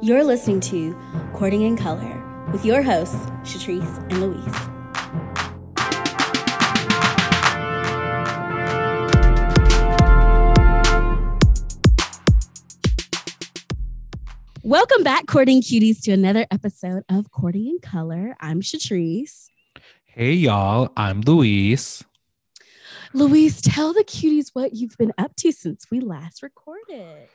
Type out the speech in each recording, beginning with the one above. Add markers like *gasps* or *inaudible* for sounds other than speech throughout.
You're listening to Courting in Color with your hosts, Shatrice and Louise. Welcome back, Courting Cuties, to another episode of Courting in Color. I'm Shatrice. Hey, y'all. I'm Louise. Louise, tell the cuties what you've been up to since we last recorded.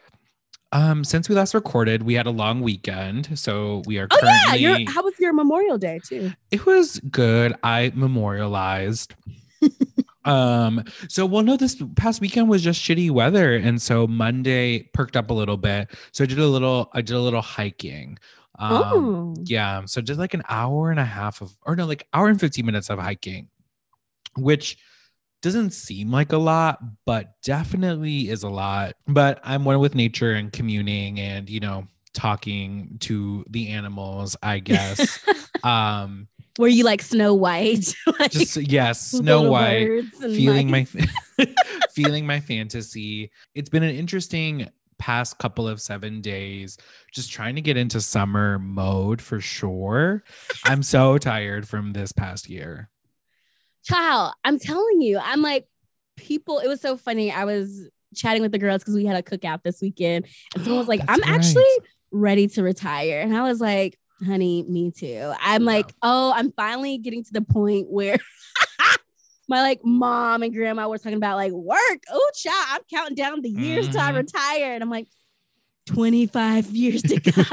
Um, since we last recorded, we had a long weekend, so we are. Oh currently, yeah, Your, how was your Memorial Day too? It was good. I memorialized. *laughs* um, so well, no, this past weekend was just shitty weather, and so Monday perked up a little bit. So I did a little. I did a little hiking. Um, oh, yeah. So just like an hour and a half of, or no, like hour and fifteen minutes of hiking, which doesn't seem like a lot, but definitely is a lot. But I'm one with nature and communing and, you know, talking to the animals, I guess. *laughs* um were you like Snow White? *laughs* like, just yes, Snow White, feeling mice? my *laughs* feeling my fantasy. It's been an interesting past couple of 7 days just trying to get into summer mode for sure. I'm so tired from this past year. Child. I'm telling you, I'm like people. It was so funny. I was chatting with the girls because we had a cookout this weekend, and someone was like, *gasps* "I'm right. actually ready to retire," and I was like, "Honey, me too." I'm Yeah. like, "Oh, I'm finally getting to the point where." *laughs* My like mom and grandma were talking about like work. Oh, child, I'm counting down the years till I Mhm. retire, and I'm like, 25 years to *laughs* go.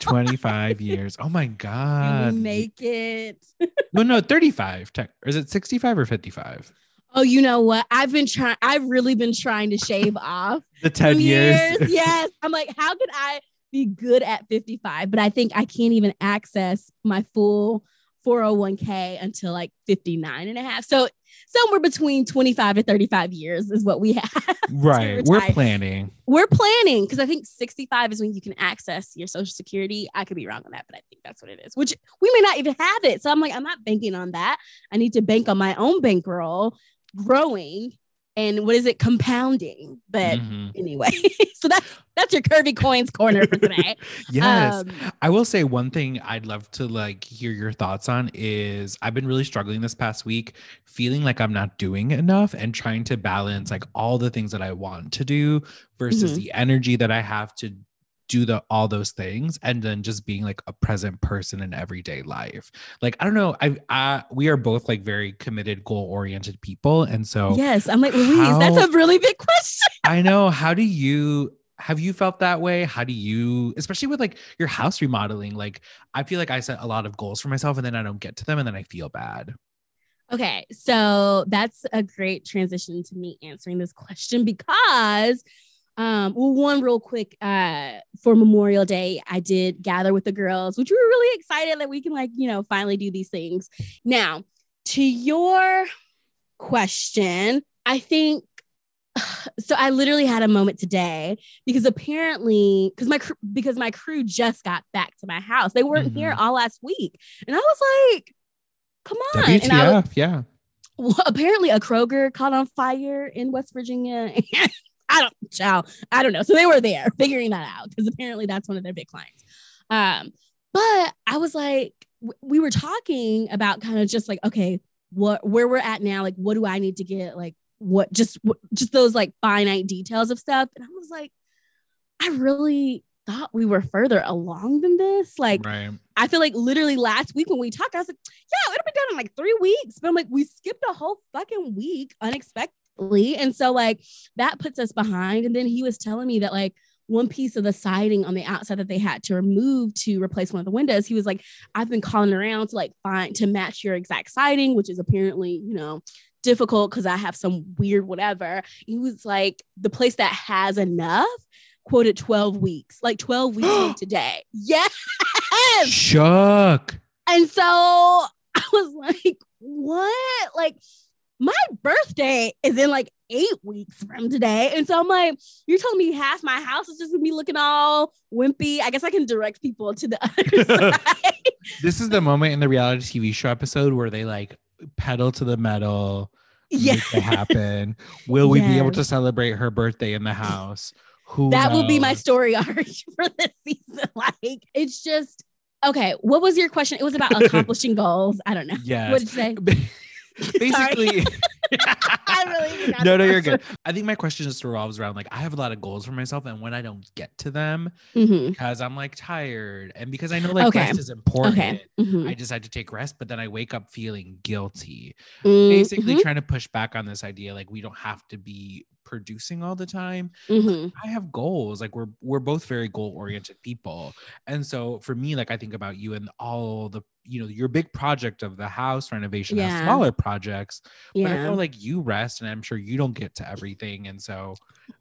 25 years. Oh my god. we make it. *laughs* No, no, 35. Tech- Or is it 65 or 55? Oh, you know what? I've been trying. I've really been trying to shave off *laughs* The 10 some years. yes. I'm like, how could I be good at 55? But I think I can't even access my full 401k until like 59 and a half. So somewhere between 25 to 35 years is what we *laughs* have. right. We're planning. We're planning because I think 65 is when you can access your social security. I could be wrong on that, but I think that's what it is, which we may not even have it. So I'm like, I'm not banking on that. I need to bank on my own bankroll growing and what is it compounding but Mhm. anyway *laughs* so that's that's your curvy coins corner for today *laughs* Yes. Um, I will say one thing I'd love to like hear your thoughts on is I've been really struggling this past week, feeling like I'm not doing enough and trying to balance like all the things that I want to do versus Mhm. the energy that I have to do the all those things and then just being like a present person in everyday life. Like I don't know, I I we are both like very committed goal oriented people and so yes i'm like louise that's a really big question *laughs* I know. How do you have you felt that way? How do you, especially with like your house remodeling? Like, I feel like I set a lot of goals for myself and then I don't get to them and then I feel bad. okay so that's a great transition to me answering this question because um well one real quick uh for memorial day i did gather with the girls which we were really excited that we can like you know finally do these things now to your question i think *sighs* so i literally had a moment today because apparently because my because my crew just got back to my house they weren't here all last week and i was like come on and I was, WTF? yeah. well, apparently a Kroger caught on fire in West Virginia. *laughs* I don't, child, I don't know. So they were there *laughs* figuring that out because apparently that's one of their big clients. Um, but I was like, w- we were talking about kind of just like, okay, what where we're at now, like, what do I need to get, like, what just what, just those like finite details of stuff. And I was like, I really thought we were further along than this. Like, Right. I feel like literally last week when we talked, I was like, yeah, it'll be done in like three weeks. But I'm like, we skipped a whole fucking week unexpectedly. And so, like, that puts us behind. And then he was telling me that, like, one piece of the siding on the outside that they had to remove to replace one of the windows, he was like, I've been calling around to like find to match your exact siding, which is apparently, you know, difficult because I have some weird whatever. He was like, the place that has enough quoted 12 weeks, like 12 weeks *gasps* today. Yes. Shook. And so I was like, what? Like, my birthday is in like eight weeks from today. And so I'm like, you're telling me half my house is just gonna be looking all wimpy. I guess I can direct people to the *laughs* other *laughs* side. This is the moment in the reality TV show episode where they like pedal to the metal, yeah. make it happen. Will we be able to celebrate her birthday in the house? Who that will be my story *laughs* arc for this season. Like it's just okay. What was your question? It was about accomplishing goals. I don't know. Yeah. What did you say? *laughs* Basically, *laughs* I really no, no, you're good. I think my question just revolves around like I have a lot of goals for myself, and when I don't get to them Mhm. because I'm like tired, and because I know like Okay. rest is important, Okay. Mhm. I decide to take rest, but then I wake up feeling guilty. Mhm. Basically, trying to push back on this idea like we don't have to be producing all the time. Mhm. I have goals. Like we're we're both very goal oriented people, and so for me, like I think about you and all the you know your big project of the house renovation has Yeah. smaller projects. But I feel like you rest, and I'm sure you don't get to everything, and so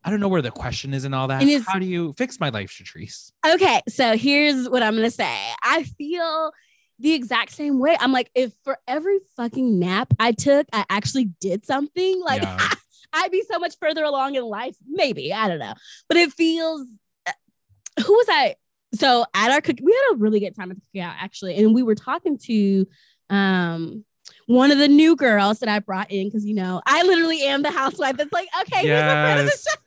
I don't know where the question is and all that. And How do you fix my life, Shatrice? Okay, so here's what I'm gonna say. I feel the exact same way. I'm like, if for every fucking nap I took, I actually did something, like Yeah. *laughs* I'd be so much further along in life. Maybe I don't know, but it feels. uh, Who was I? So at our cook, we had a really good time at the cookout actually, and we were talking to um one of the new girls that I brought in because you know I literally am the housewife that's like, okay, here's friend of the Yes. show.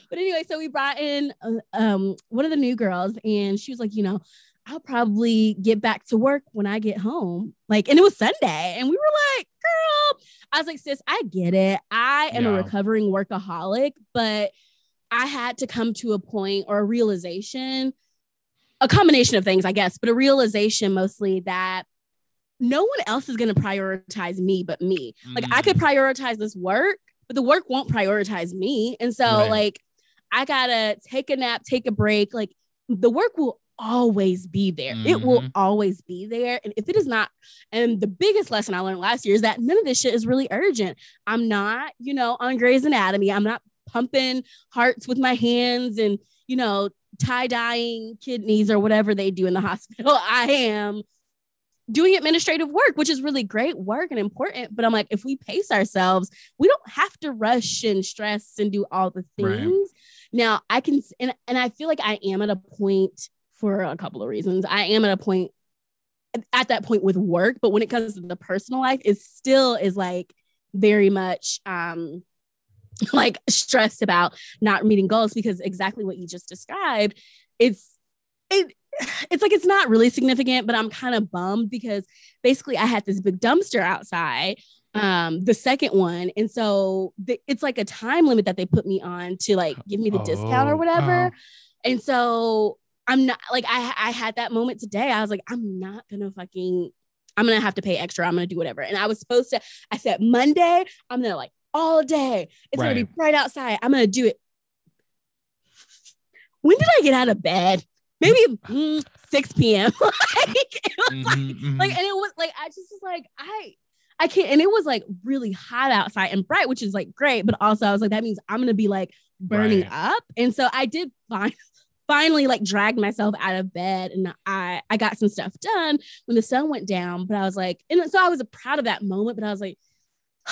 *laughs* but anyway, so we brought in uh, um one of the new girls, and she was like, you know, I'll probably get back to work when I get home. Like, and it was Sunday, and we were like, girl, I was like, sis, I get it. I am a recovering workaholic, but I had to come to a point or a realization, a combination of things, I guess, but a realization mostly that no one else is going to prioritize me but me. Like I could Mm, prioritize this work, but the work won't prioritize me. And so Right. like I got to take a nap, take a break. Like the work will always be there. It will Mhm. always be there. And if it is not, and the biggest lesson I learned last year is that none of this shit is really urgent. I'm not, you know, on Grey's Anatomy. I'm not pumping hearts with my hands and, you know, tie dyeing kidneys or whatever they do in the *laughs* hospital. I am doing administrative work, which is really great work and important. But I'm like, if we pace ourselves, we don't have to rush and stress and do all the Right. things. Now I can, and, and I feel like I am at a point for a couple of reasons. I am at a point at that point with work, but when it comes to the personal life, it still is like very much um *laughs* like stressed about not meeting goals because exactly what you just described, it's it *sighs* it's like it's not really significant, but I'm kind of bummed because basically I had this big dumpster outside, um, the second one, and so the, it's like a time limit that they put me on to like give me the discount or Oh, whatever, oh. and so I'm not like I I had that moment today. I was like, I'm not gonna fucking I'm gonna have to pay extra. I'm gonna do whatever. And I was supposed to, I said Monday, I'm gonna like all day. It's gonna be Right. bright outside. I'm gonna do it. When did I get out of bed? Maybe mm, 6 p.m. *laughs* like, it was like, Mhm, mhm. like, and it was like, I just was like, I I can't, and it was like really hot outside and bright, which is like great, but also I was like, that means I'm gonna be like burning Right. up. And so I did *laughs* find finally like dragged myself out of bed and I I got some stuff done when the sun went down. But I was like, and so I was proud of that moment, but I was like, *sighs*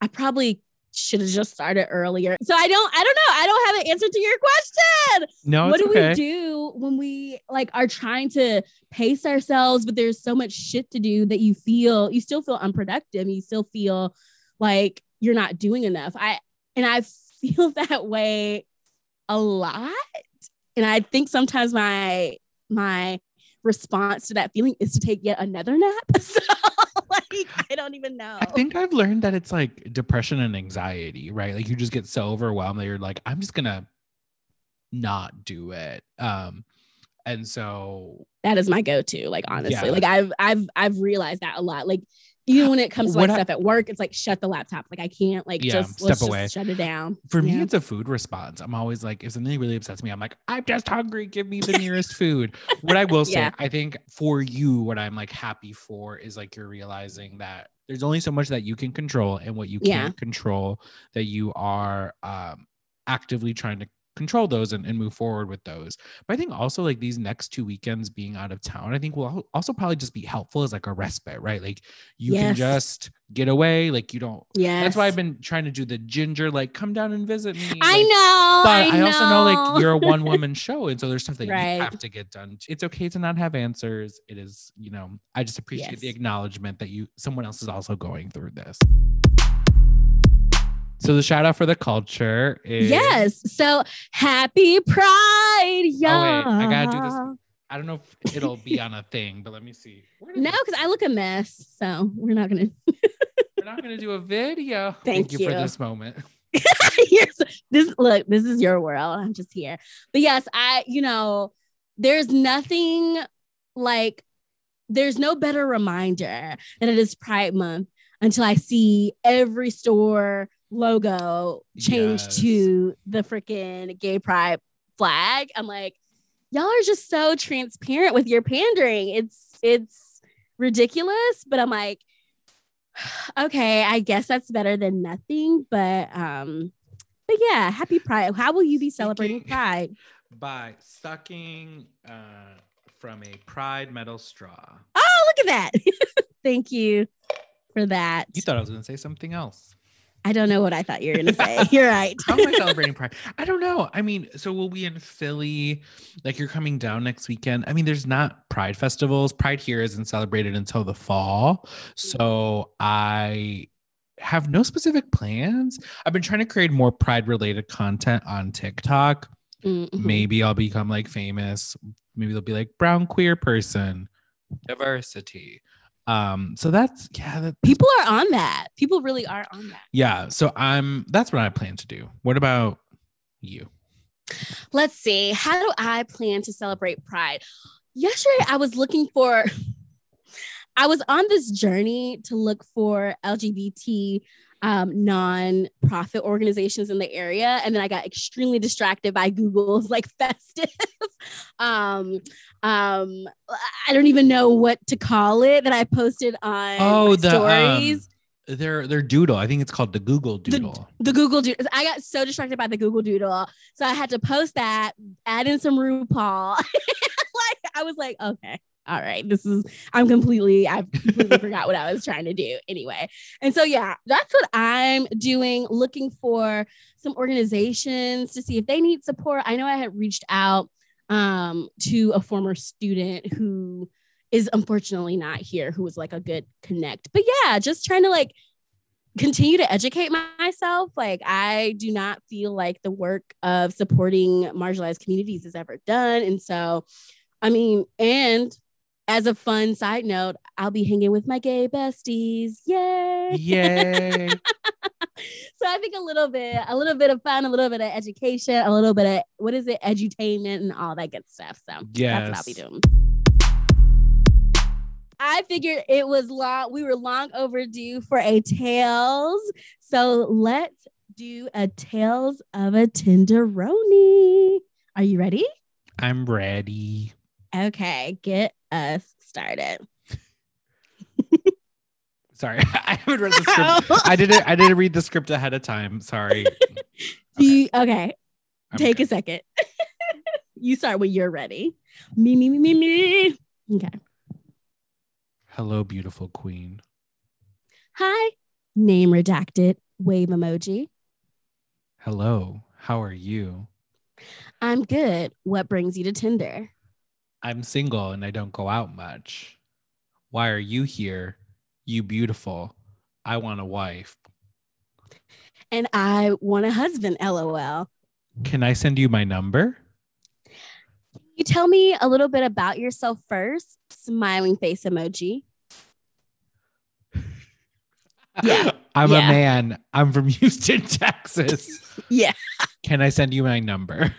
I probably should have just started earlier. So I don't, I don't know. I don't have an answer to your question. no, what do okay. we do when we like are trying to pace ourselves, but there's so much shit to do that you feel you still feel unproductive. You still feel like you're not doing enough. I and I feel *laughs* that way a lot. And I think sometimes my my response to that feeling is to take yet another nap. *laughs* So like I don't even know. I think I've learned that it's like depression and anxiety, right? Like you just get so overwhelmed that you're like, I'm just gonna not do it. Um, and so that is my go-to like honestly Yeah. like i've i've i've realized that a lot like even when it comes to like I- stuff at work it's like shut the laptop like i can't like Yeah, just step let's just away. shut it down for me, it's a food response. I'm always like, if something really upsets me, I'm like, I'm just hungry. Give me the nearest food. What I will *laughs* say, Yeah. I think for you, what I'm like happy for is like you're realizing that there's only so much that you can control, and what you Yeah. can't control, that you are um, actively trying to control those and, and move forward with those. But I think also like these next two weekends being out of town, I think will also probably just be helpful as like a respite, right? Like you can just get away. Like you don't yeah that's why I've been trying to do the ginger, like come down and visit me. i know But I, I, also know like you're a one *laughs* woman show. And so there's stuff that Right. you have to get done. It's okay to not have answers. It is, you know, I just appreciate the acknowledgement that you someone else is also going through this. So the shout out for the culture is Yes. So happy Pride, y'all. Oh, wait, I gotta do this. I don't know if it'll be on a thing, but let me see. No, because I look a mess. So we're not gonna. *laughs* we're not gonna do a video. *laughs* Thank you, you. for this moment. *laughs* Here's this. Look, this is your world. I'm just here. But yes, I. You know, there's nothing like. There's no better reminder that it is Pride Month until I see every store logo change Yes. to the freaking gay pride flag. I'm like, y'all are just so transparent with your pandering. It's it's ridiculous, but I'm like, *sighs* okay, I guess that's better than nothing. But um, but yeah, happy Pride. How will you be celebrating Speaking- Pride? *laughs* By sucking uh, from a pride metal straw. Oh, look at that. *laughs* Thank you for that. You thought I was gonna say something else. I don't know what I thought you were gonna say. *laughs* You're right. How am I *laughs* celebrating Pride? I don't know. I mean, so we'll be in Philly. Like you're coming down next weekend. I mean, there's not Pride festivals. Pride here isn't celebrated until the fall. So I have no specific plans. I've been trying to create more Pride related content on TikTok. Mhm. Maybe I'll become like famous. Maybe they'll be like brown queer person, diversity. Um, so that's yeah, that, People are on that. People really are on that. yeah. So I'm that's what I plan to do. What about you? Let's see. How do I plan to celebrate Pride? Yesterday, I was looking for, *laughs* I was on this journey to look for LGBT um, non-profit organizations in the area, and then I got extremely distracted by Google's like *laughs* festive. um, um, I don't even know what to call it that I posted on Oh, the, um, stories. Their their doodle. I think it's called the Google Doodle. the Google Doodle. I got so distracted by the Google Doodle, so I had to post that, add in some RuPaul. *laughs* like I was like, okay, all right, this is. I'm completely. I completely *laughs* forgot what I was trying to do anyway. And so yeah, that's what I'm doing. Looking for some organizations to see if they need support. I know I had reached out um, to a former student who is unfortunately not here who was like a good connect but yeah just trying to like continue to educate myself. Like, I do not feel like the work of supporting marginalized communities is ever done. And so, I mean, and as a fun side note, I'll be hanging with my gay besties. Yay. Yay. *laughs* So I think a little bit, a little bit of fun, a little bit of education, a little bit of what is it, edutainment and all that good stuff. So that's what I'll be doing. I figured it was long, we were long overdue for a Tales. So let's do a Tales of a Tenderoni. Are you ready? I'm ready. Okay, get us started. Sorry, *laughs* I haven't read the script. *laughs* I didn't. I didn't read the script ahead of time. Sorry. *laughs* Do you, okay, take good. a second. you start when you're ready. Me, me, me, me, me. Okay. Hello, beautiful queen. Hi. Name redacted. Wave emoji. Hello. How are you? I'm good. What brings you to Tinder? I'm single and I don't go out much. Why are you here? You beautiful. I want a wife. And I want a husband, lol. Can I send you my number? You tell me a little bit about yourself first. Smiling face emoji. Yeah. *laughs* I'm Yeah. a man. I'm from *laughs* Houston, Texas. Yeah. Can I send you my number?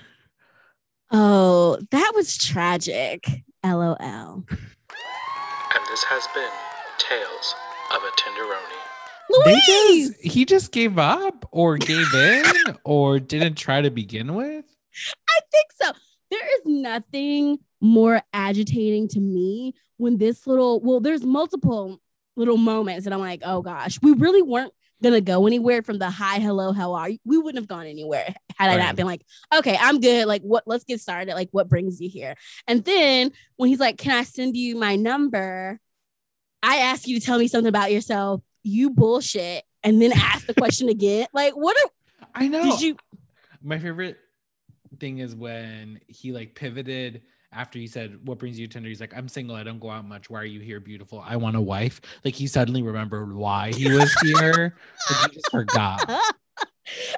Oh, that was tragic. LOL. And this has been Tales of a Tenderoni. Louise! just- he just gave up or gave in *laughs* or didn't try to begin with. I think so. There is nothing more agitating to me when this little, well, there's multiple little moments that I'm like, oh gosh, we really weren't gonna go anywhere from the hi, hello, how are you? We wouldn't have gone anywhere had I Right. not been like, okay, I'm good. Like, what? Let's get started. Like, what brings you here? And then when he's like, can I send you my number? I ask you to tell me something about yourself. You bullshit, and then ask the question *laughs* again. Like, what are, I know. did you? My favorite thing is when he like pivoted after he said, What brings you to Tinder? He's like, I'm single. I don't go out much. Why are you here, beautiful? I want a wife. Like he suddenly remembered why he was *laughs* here. Like he just forgot. *laughs*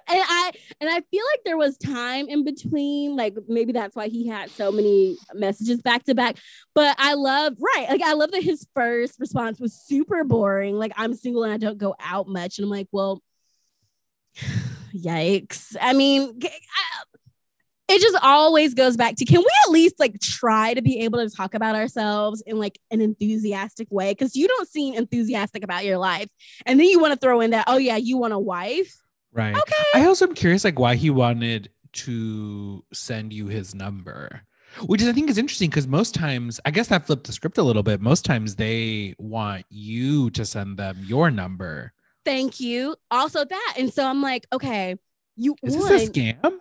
And I and I feel like there was time in between. Like maybe that's why he had so many messages back to back. But I love right. Like I love that his first response was super boring. Like I'm single and I don't go out much. And I'm like, well, *sighs* yikes. I mean, it just always goes back to can we at least like try to be able to talk about ourselves in like an enthusiastic way because you don't seem enthusiastic about your life and then you want to throw in that oh yeah you want a wife Right. okay I also am curious, like, why he wanted to send you his number, which is, I think, is interesting because most times, I guess that flipped the script a little bit. Most times, they want you to send them your number. thank you also that and so i'm like okay you Is this a scam?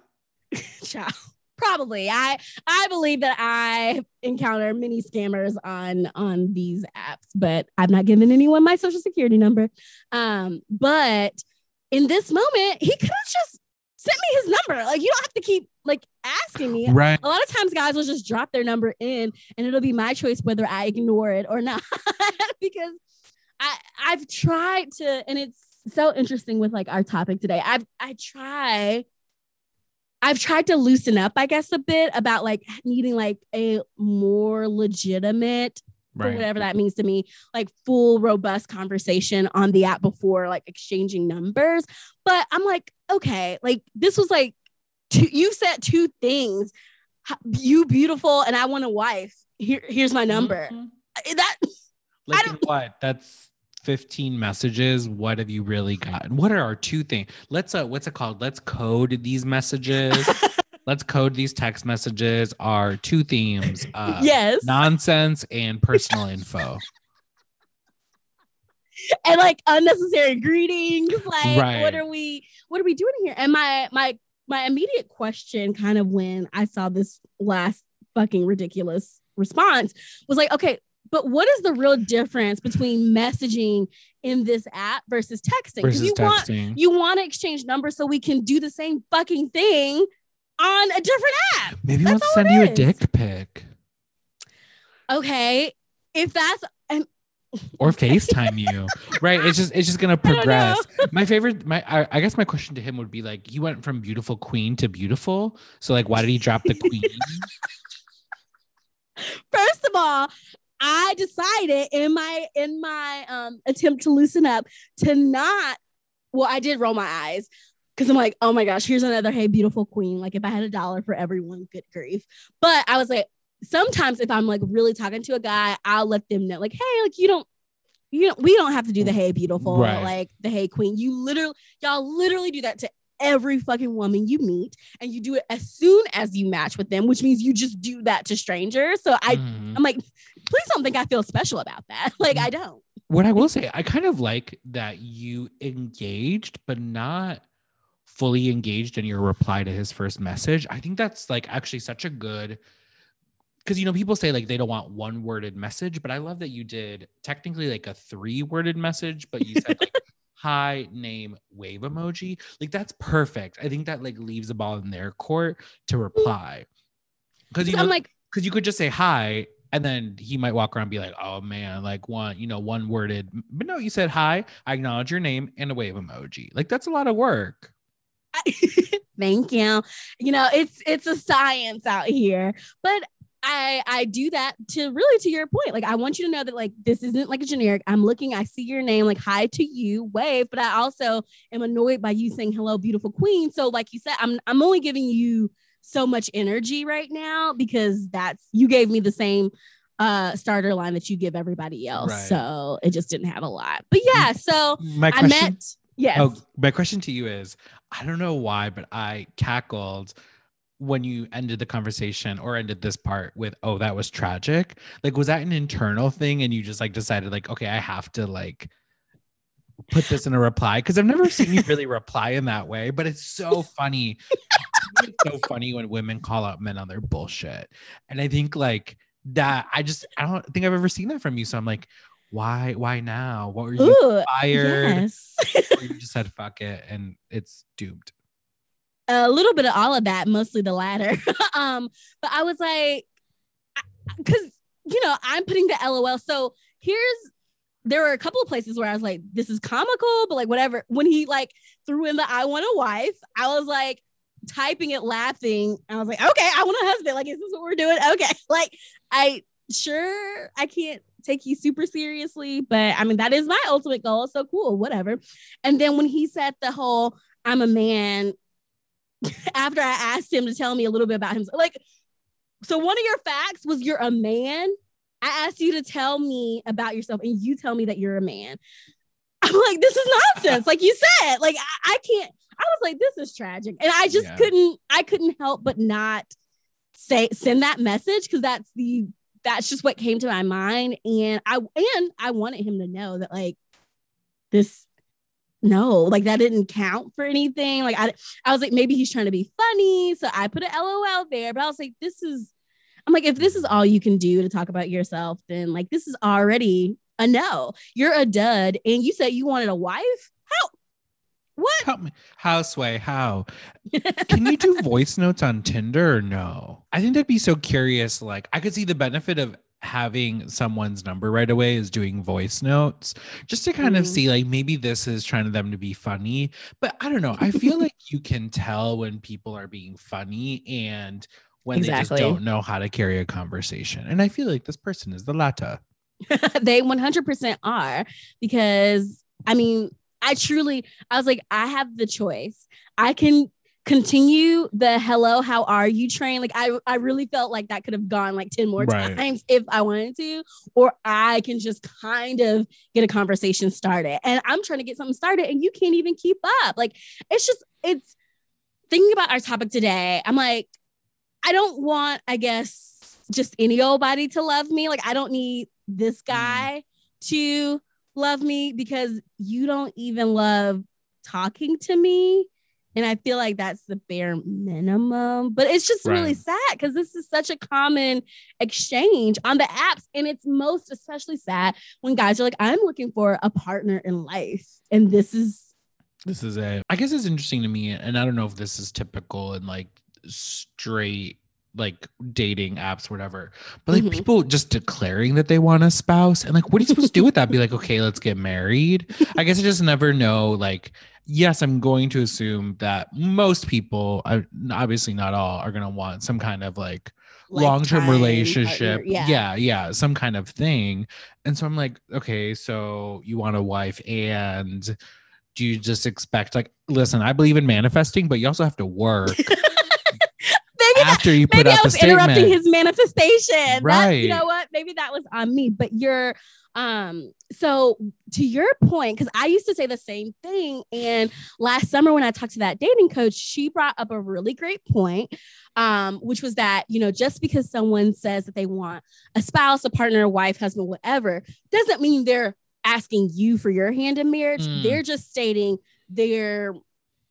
*laughs* Child. Probably. I I believe that I encounter many scammers on on these apps, but I've not given anyone my social security number. Um, but in this moment, he could have just sent me his number. Like you don't have to keep like asking me. Right. A lot of times guys will just drop their number in and it'll be my choice whether I ignore it or *laughs* not. because I I've tried to and it's so interesting with like our topic today. I've I try I've tried to loosen up, I guess, a bit about like needing like a more legitimate, or Right. whatever that means to me, like full, robust conversation on the app before like exchanging numbers. But I'm like, okay, like this was like, two, you said two things you beautiful, and I want a wife. Here, here's my number. Mhm. That *laughs* Like, don't- what? That's 15 messages. What have you really gotten? What are our two things? Let's, uh, what's it called? Let's code these messages. *laughs* Let's code these text messages. Our two themes. Uh, yes, nonsense and personal info. and like unnecessary greetings. Like, Right. what are we? What are we doing here? And my my my immediate question, kind of when I saw this last fucking ridiculous response, was like, okay, but what is the real difference between messaging in this app versus texting? Because you want you want to exchange numbers so we can do the same fucking thing on a different app. Maybe he That's wants to send you a dick pic Okay, if that's and or *laughs* FaceTime you. Right. It's just it's just gonna *laughs* progress. *laughs* My favorite my I, I guess my question to him would be like, you went from beautiful queen to beautiful. So like why did he drop the queen? first of all, I decided in my in my um attempt to loosen up to not well, I did roll my eyes because I'm like, oh my gosh, here's another hey beautiful queen. Like if I had a dollar for everyone, good grief. But I was like, sometimes if I'm like really talking to a guy, I'll let them know, like, hey, like you don't you don't we don't have to do the hey beautiful, Right. like the hey queen. You literally y'all literally do that to every fucking woman you meet and you do it as soon as you match with them which means you just do that to strangers so i Mhm. I'm like, please don't think I feel special about that. *laughs* Like, I don't. What I will say, I kind of like that you engaged, but not fully engaged in your reply to his first message. I think that's like actually such a good because you know people say like they don't want one worded message, but I love that you did technically like a three worded message, but you said like *laughs* hi name wave emoji. Like that's perfect. I think that like leaves the ball in their court to reply. Because you know, I'm like, because you could just say hi and then he might walk around and be like oh man like one you know one worded but no you said hi i acknowledge your name and a wave emoji like that's a lot of work *laughs* thank you. You know, it's it's a science out here, but I I do that to really to your point. Like, I want you to know that like this isn't like a generic. I'm looking, I see your name, like hi to you, wave. But I also am annoyed by you saying hello, beautiful queen. So, like you said, I'm I'm only giving you so much energy right now because that's you gave me the same uh starter line that you give everybody else. Right. So it just didn't have a lot. But yeah, so my I question met yes. oh my question to you is i don't know why but i cackled when you ended the conversation or ended this part with oh that was tragic like was that an internal thing and you just like decided like okay i have to like put this in a reply? Because i've never seen you really reply in that way but it's so funny. It's so funny when women call out men on their bullshit. And i think like that i just i don't think i've ever seen that from you. So i'm like why why now? What were you Ooh, fired yes. or you just said fuck it and it's doomed a little bit of all of that, mostly the latter. *laughs* um, but I was like, because you know, I'm putting the LOL. So here's there were a couple of places where I was like, this is comical, but like whatever. When he like threw in the I want a wife, I was like typing it laughing. I was like, okay, I want a husband. Like, is this what we're doing? *laughs* Okay. Like, I sure I can't take you super seriously, but I mean, that is my ultimate goal. So cool, whatever. And then when he said the whole I'm a man, after I asked him to tell me a little bit about himself, like, so one of your facts was you're a man. I asked you to tell me about yourself, and you tell me that you're a man. *laughs* I'm like, this is nonsense. like you said, like I, I, can't. I was like, this is tragic, and I just Yeah. couldn't. I couldn't help but not say send that message because that's the that's just what came to my mind, and I and I wanted him to know that like this. No, like that didn't count for anything. Like I, I was like, maybe he's trying to be funny, so I put an LOL there. But I was like, this is I'm like, if this is all you can do to talk about yourself, then like this is already a no. You're a dud. And you said you wanted a wife? How? What? Help me. How, Sway? *laughs* How? Can you do voice notes on Tinder or no? I think that'd be so curious. Like, I could see the benefit of having someone's number right away is doing voice notes just to kind of Mhm. see like maybe this is trying to them to be funny but i don't know i feel like you can tell when people are being funny and when they just don't know how to carry a conversation and i feel like this person is the latta *laughs* they 100% are because I mean, I truly, I was like, I have the choice. I can continue the hello, how are you train. Like, I, I really felt like that could have gone like 10 more Right. times if I wanted to, or I can just kind of get a conversation started. And I'm trying to get something started and you can't even keep up. Like, it's just, it's thinking about our topic today. I'm like, I don't want, I guess, just any old body to love me. Like, I don't need this mm. guy to love me because you don't even love talking to me. And I feel like that's the bare minimum. But it's just really sad because this is such a common exchange on the apps. And it's most especially sad when guys are like, I'm looking for a partner in life. And this is This is a. I guess it's interesting to me, and I don't know if this is typical in like straight like dating apps, whatever. But like Mhm. people just declaring that they want a spouse, and like, what are you supposed to do with that? Be like, okay, let's get married. I guess I just never know. Like, yes, I'm going to assume that most people, obviously not all, are gonna want some kind of like long-term uh, relationship partner. Yeah. yeah yeah some kind of thing and so i'm like okay so you want a wife and do you just expect like listen i believe in manifesting but you also have to work *laughs* Maybe after you put maybe out I was interrupting statement his manifestation. That, Right. you know what? Maybe that was on me. But you're um so to your point, because I used to say the same thing. And last summer when I talked to that dating coach, she brought up a really great point. Um, which was that, you know, just because someone says that they want a spouse, a partner, a wife, husband, whatever, doesn't mean they're asking you for your hand in marriage. Mm. They're just stating their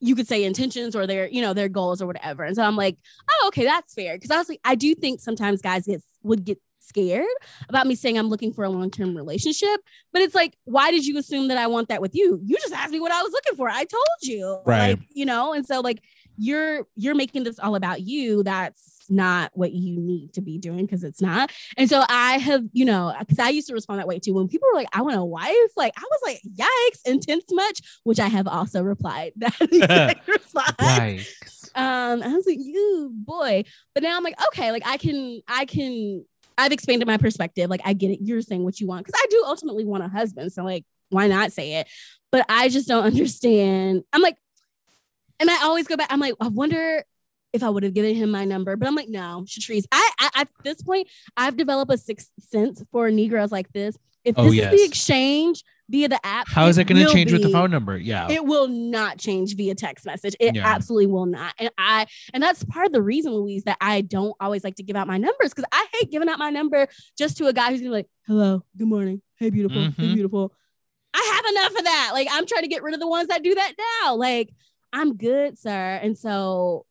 you could say intentions or their, you know, their goals or whatever. And so I'm like, oh, okay, that's fair. Because I was like, I do think sometimes guys get would get scared about me saying I'm looking for a long term relationship. But it's like, why did you assume that I want that with you? You just asked me what I was looking for. I told you, Right. Like, you know, and so like you're you're making this all about you. That's not what you need to be doing because it's not. And so I have, you know, because I used to respond that way too. When people were like, I want a wife, like I was like, yikes, intense much, which I have also replied *laughs* that *laughs* *laughs* response. Yikes. Um, I was like, you boy. But now I'm like, okay, like I can, I can, I've expanded my perspective. Like I get it. You're saying what you want. Cause I do ultimately want a husband. So like, why not say it? But I just don't *laughs* understand. I'm like, and I always go back. I'm like, I wonder if I would have given him my number. But I'm like, no, Shatrice. I, I at this point, I've developed a sixth sense for Negroes like this. If Oh, this is the exchange via the app, How is it going to change with the phone number? Yeah. it will not change via text message. It Yeah. absolutely will not. And I and that's part of the reason, Louise, that I don't always like to give out my numbers because I hate giving out my number just to a guy who's gonna be like, hello, good morning. Hey, beautiful. Hey, Mhm. beautiful. I have enough of that. Like I'm trying to get rid of the ones that do that now. Like I'm good, sir. And so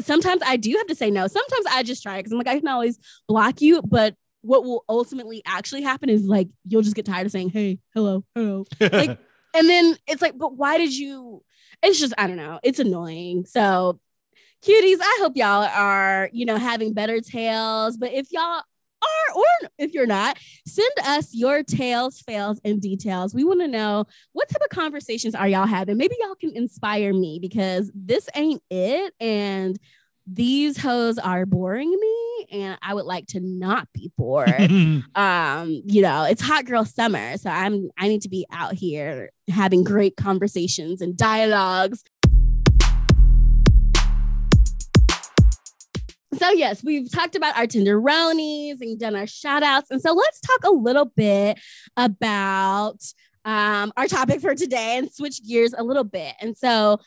sometimes I do have to say no. Sometimes I just try because I'm like, I can always block you, but what will ultimately actually happen is like you'll just get tired of saying, hey, hello, hello. like- *laughs* And then it's like, but why did you? It's just, I don't know. It's annoying. So, cuties, I hope y'all are, you know, having better tales. But if y'all are or if you're not, send us your tales, fails, and details. We want to know what type of conversations are y'all having. Maybe y'all can inspire me because this ain't it. And these hoes are boring me and I would like to not be bored. *laughs* um, you know, it's hot girl summer. So I'm I need to be out here having great conversations and dialogues. So yes, we've talked about our tenderonies and done our shout outs. And so let's talk a little bit about um, our topic for today and switch gears a little bit. And so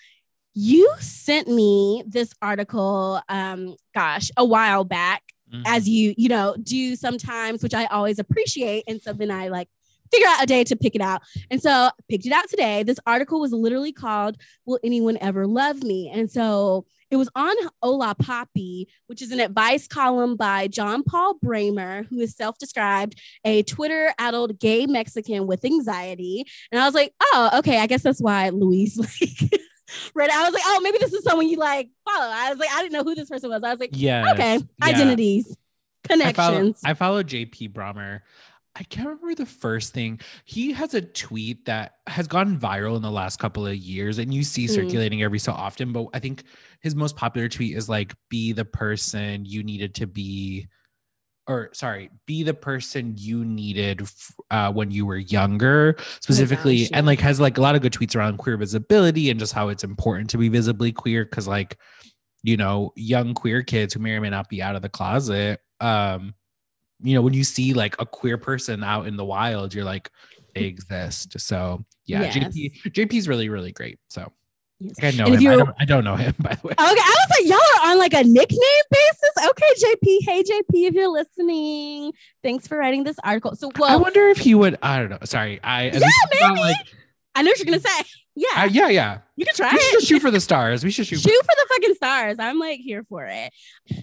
you sent me this article, um, gosh, a while back, mm-hmm. as you, you know, do sometimes, which I always appreciate. And so then I like figure out a day to pick it out. And so I picked it out today. This article was literally called Will Anyone Ever Love Me? And so it was on Hola Papi, which is an advice column by John Paul Brammer, who is self described a Twitter addled gay Mexican with anxiety. And I was like, oh, okay, I guess that's why Louise *laughs* like *laughs* read I was like, oh, maybe this is someone you like follow. I was like, I didn't know who this person was. I was like, yeah, okay, yeah. identities, connections. I follow, I follow JP Brammer. I can't remember the first thing. He has a tweet that has gone viral in the last couple of years, and you see mm. circulating every so often. But I think his most popular tweet is like, "Be the person you needed to be." Or sorry, be the person you needed uh, when you were younger, specifically, oh gosh, yeah. and like has like a lot of good tweets around queer visibility and just how it's important to be visibly queer because like, you know, young queer kids who may or may not be out of the closet, um, you know, when you see like a queer person out in the wild, you're like, they exist. So yeah, yes. JP JP's really really great. So I know him. I don't, I don't, know him, *laughs* by the way. Okay, I was like, y'all are on like a nickname basis. Okay, JP. Hey, JP, if you're listening, thanks for writing this article. So, well, I wonder if he would. I don't know. Sorry, I yeah, maybe. Like, I know what you're gonna say. Yeah, uh, yeah, yeah. You can try. We should shoot for the *laughs* stars. We should shoot. Shoot for, for the fucking stars. I'm like here for it.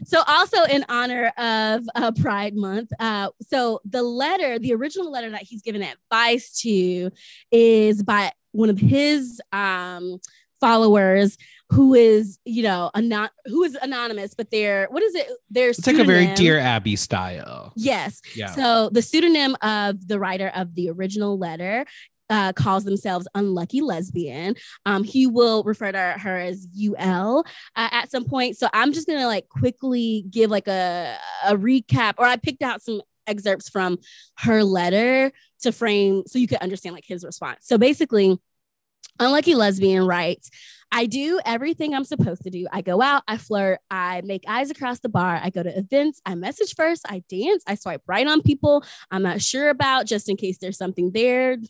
So, also in honor of uh, Pride Month, uh, so the letter, the original letter that he's given advice to, is by one of his um followers who is you know anon- who is anonymous but they're what is it they're it's like a very dear abby style yes yeah so the pseudonym of the writer of the original letter uh, calls themselves unlucky lesbian. Um, he will refer to her as UL uh, at some point. So I'm just gonna like quickly give like a, a recap, or I picked out some excerpts from her letter to frame so you could understand like his response. So basically, Unlucky lesbian writes, I do everything I'm supposed to do. I go out, I flirt, I make eyes across the bar, I go to events, I message first, I dance, I swipe right on people I'm not sure about just in case there's something there. *laughs*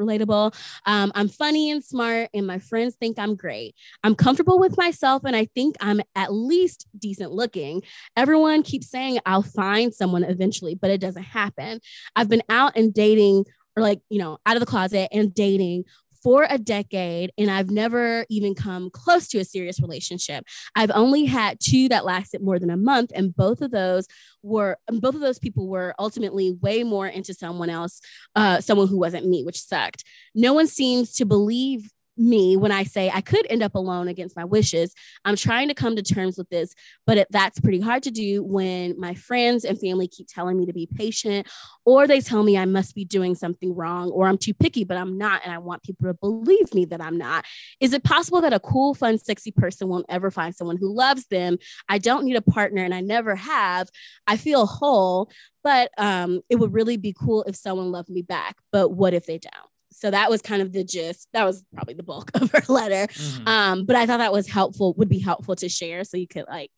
Relatable. Um, I'm funny and smart, and my friends think I'm great. I'm comfortable with myself, and I think I'm at least decent looking. Everyone keeps saying I'll find someone eventually, but it doesn't happen. I've been out and dating or like, you know, out of the closet and dating for a decade and I've never even come close to a serious relationship. I've only had two that lasted more than a month and both of those were both of those people were ultimately way more into someone else, uh, someone who wasn't me, which sucked. No one seems to believe me when I say I could end up alone against my wishes. I'm trying to come to terms with this, but it, that's pretty hard to do when my friends and family keep telling me to be patient, or they tell me I must be doing something wrong, or I'm too picky, but I'm not. And I want people to believe me that I'm not. Is it possible that a cool, fun, sexy person won't ever find someone who loves them? I don't need a partner, and I never have. I feel whole, but um, it would really be cool if someone loved me back. But what if they don't? So that was kind of the gist. That was probably the bulk *laughs* of her letter. Mm-hmm. um, but i thought that was helpful would be helpful to share so you could like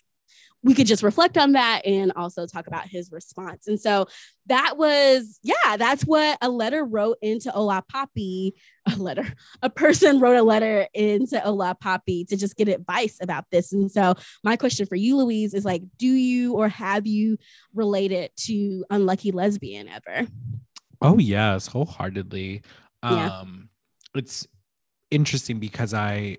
we could just reflect on that and also talk about his response. And so that was yeah that's what a letter wrote into Hola Papi a letter a person wrote a letter into Hola Papi to just get advice about this. And so my question for you louise is like do you or have you related to unlucky lesbian ever? Oh yes wholeheartedly yeah. Um, it's interesting because I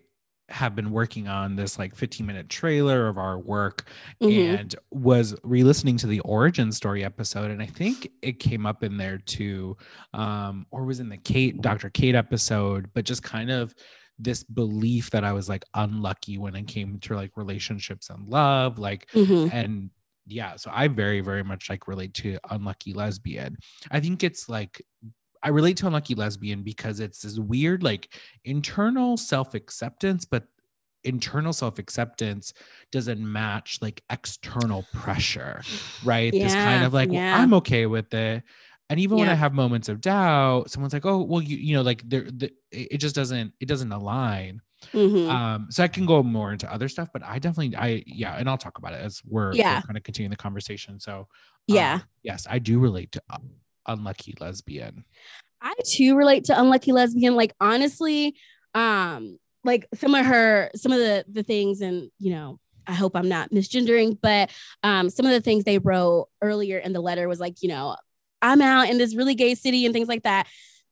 have been working on this like 15 minute trailer of our work mm-hmm. and was re-listening to the origin story episode and i think it came up in there too um or was in the kate dr kate episode but just kind of this belief that i was like unlucky when it came to like relationships and love like mm-hmm. and yeah, so I very, very much like relate to unlucky lesbian. I think it's like I relate to unlucky lesbian because it's this weird, like internal self acceptance, but internal self acceptance doesn't match like external pressure, right? this kind of like, yeah. well, I'm okay with it. And even when I have moments of doubt, someone's like, "Oh, well, you, you know, like there, the, it just doesn't, it doesn't align." Mhm. Um, so I can go more into other stuff, but I definitely, I, yeah, and I'll talk about it as we're, Yeah. kind of continuing the conversation. So, um, Yeah. yes, I do relate to unlucky lesbian. I too relate to unlucky lesbian. Like honestly, um, like some of her, some of the the things, and you know, I hope I'm not misgendering, but um, some of the things they wrote earlier in the letter was like, you know, I'm out in this really gay city and things like that.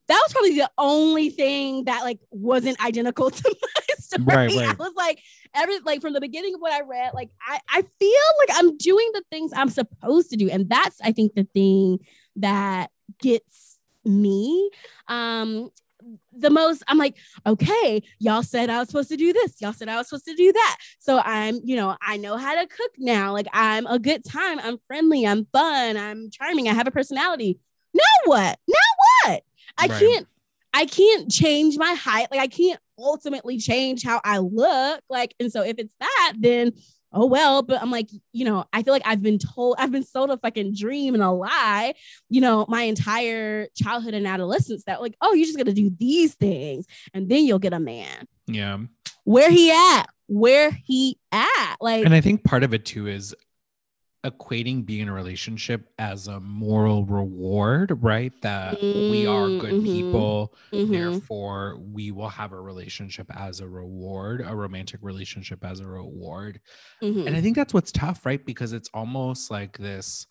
That was probably the only thing that like wasn't identical *laughs* to my story. Right, I was like, every like from the beginning of what I read, like I, I feel like I'm doing the things I'm supposed to do. And that's I think the thing that gets me. Um the most I'm like, okay, y'all said I was supposed to do this. Y'all said I was supposed to do that. So I'm, you know, I know how to cook now. Like I'm a good time. I'm friendly. I'm fun. I'm charming. I have a personality. Now what? Now what? I Right. can't I can't change my height. Like I can't ultimately change how I look. Like, and so if it's that, then oh well. But I'm like, you know, I feel like I've been told, I've been sold a fucking dream and a lie, you know, my entire childhood and adolescence that like, oh, you're just gotta do these things and then you'll get a man. Yeah. Where he at? Where he at? Like, And I think part of it too is equating being in a relationship as a moral reward, right? That we are good Mm, mhm. people, mhm, therefore we will have a relationship as a reward, a romantic relationship as a reward. mhm. And I think that's what's tough, right? Because it's almost like this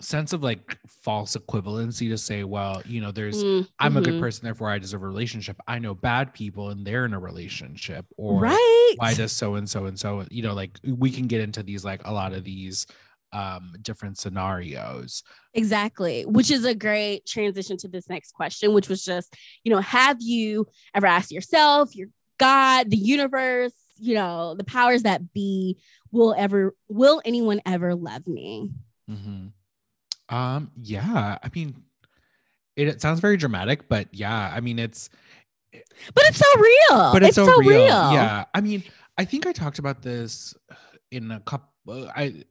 sense of like false equivalency to say, well, you know, there's Mm, I'm a good mhm. person, therefore I deserve a relationship. I know bad people and they're in a relationship, or right. why does so and so and so, you know, like we can get into these like a lot of these um different scenarios. Exactly, which is a great transition to this next question, which was just, you know, have you ever asked yourself, your God, the universe, you know, the powers that be, will ever, will anyone ever love me? Mhm. Um, yeah, I mean, it, it sounds very dramatic, but yeah, I mean, it's But it's so real. but it's, so, real. real. Yeah, I mean, I think I talked about this in a couple. I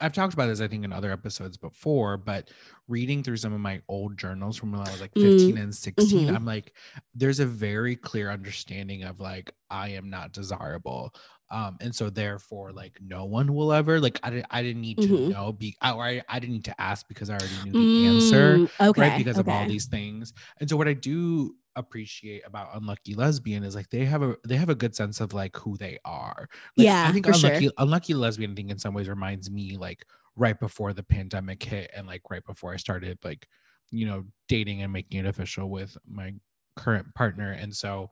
I've talked about this, I think, in other episodes before, but reading through some of my old journals from when I was like Mm, 15 and 16, mhm. I'm like, there's a very clear understanding of like, I am not desirable. Um, and so therefore, like no one will ever like I, didn't I didn't need to Mhm. know be I, I didn't need to ask because I already knew the answer Mm, okay. right because of all these things and so what i do appreciate about unlucky lesbian is like they have a they have a good sense of like who they are like, Yeah, i think for sure. unlucky unlucky lesbian i think in some ways reminds me like right before the pandemic hit and like right before i started like you know dating and making it official with my current partner and so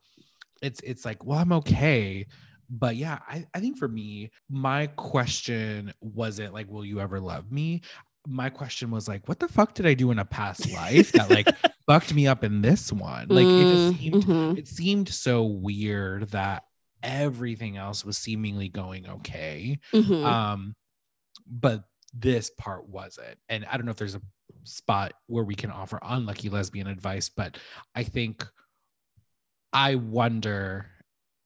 it's it's like well i'm okay but yeah I, I think for me my question wasn't like will you ever love me my question was like what the fuck did i do in a past life that like *laughs* fucked me up in this one like it just Mm, seemed mhm. it seemed so weird that everything else was seemingly going okay Mhm. um but this part wasn't and i don't know if there's a spot where we can offer unlucky lesbian advice but i think i wonder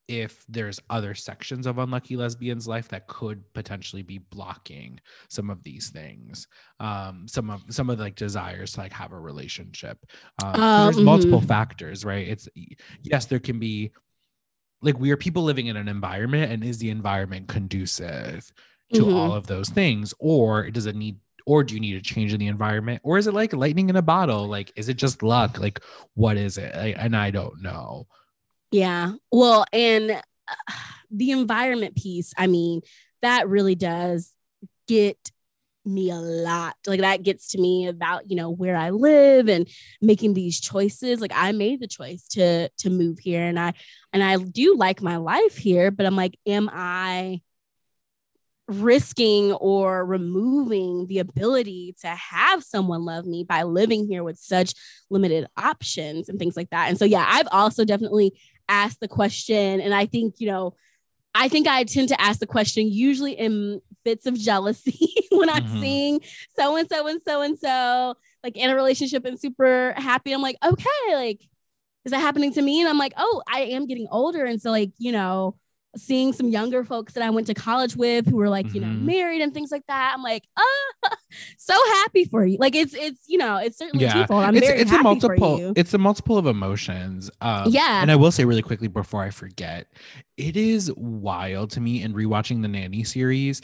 if there's other sections of unlucky lesbians life that could potentially be blocking some of these things um some of some of the like desires to like have a relationship. Um Oh, there's multiple mhm. factors right? It's yes there can be like we are people living in an environment and is the environment conducive to Mhm. all of those things? Or does it need or do you need a change in the environment? Or is it like lightning in a bottle? Like is it just luck? Like what is it? I, and i don't know Yeah. Well, and uh, the environment piece, I mean, that really does get me a lot. Like that gets to me about, you know, where I live and making these choices. Like I made the choice to to move here and I and I do like my life here, but I'm like am I risking or removing the ability to have someone love me by living here with such limited options and things like that. And so yeah, I've also definitely asked the question and I think, you know, I think I tend to ask the question usually in fits of jealousy *laughs* when I'm Mhm. seeing so and so and so and so like in a relationship and super happy. I'm like, okay, like, is that happening to me? And I'm like, oh, I am getting older. And so, like, you know, seeing some younger folks that I went to college with who were like, you know, Mhm. married and things like that. I'm like, oh, *laughs* so happy for you. Like it's it's you know, it's certainly Yeah. twofold. I'm it's very it's a happy multiple for you. it's a multiple of emotions. Um, Yeah. And I will say really quickly before I forget, it is wild to me in rewatching the nanny series.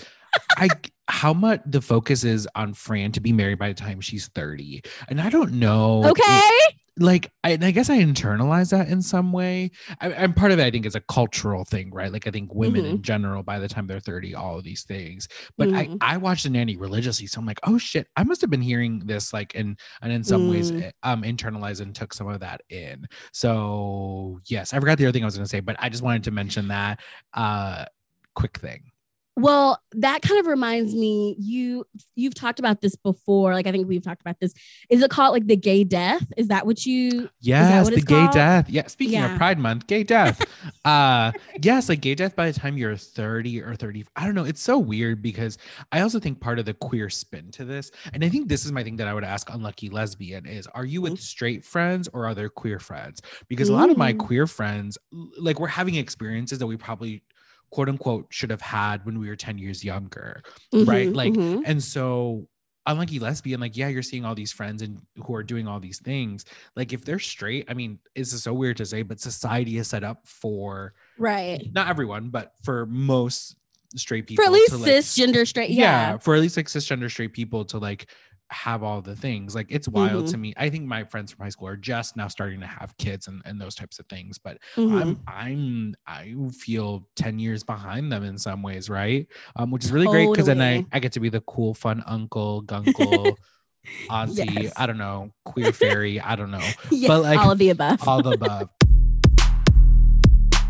I *laughs* how much the focus is on Fran to be married by the time she's 30. And I don't know. Okay. Like I, and I guess I internalize that in some way. I, I'm part of it. I think is a cultural thing, right? Like I think women in general, by the time they're 30, all of these things. But Mhm. I I watched the nanny religiously, so I'm like, oh shit, I must have been hearing this like and and in some ways Mm. eh, um internalized and took some of that in. So yes, I forgot the other thing I was gonna say, but I just wanted to mention that uh quick thing. Well, that kind of reminds me, you you've talked about this before. Like I think we've talked about this. Is it called like the gay death? Is that what you Yes, what the gay called? death. Yeah, speaking Yeah. of Pride Month, gay death. *laughs* uh yes, like gay death by the time you're 30 or 30. I don't know. It's so weird because I also think part of the queer spin to this, and I think this is my thing that I would ask unlucky lesbian is are you with straight friends or are there queer friends? Because a lot of my Mm. queer friends, like we're having experiences that we probably quote unquote should have had when we were 10 years younger right? Mhm, Like, mhm. and so unlucky lesbian, like, yeah, you're seeing all these friends and who are doing all these things. Like, if they're straight, I mean, this is so weird to say, but society is set up for right. not everyone, but for most straight people For at least to, like, cisgender straight. yeah. Yeah. for at least like cisgender straight people to like have all the things. Like it's wild Mhm. to me. I think my friends from high school are just now starting to have kids and, and those types of things. But Mhm. I'm I'm I feel 10 years behind them in some ways, right? Um, which is really great because then I, I get to be the cool, fun uncle, *laughs* gunkle, auntie, Yes. I don't know, queer fairy, I don't know. *laughs* Yes, but, like, all of the above. All the *laughs* above.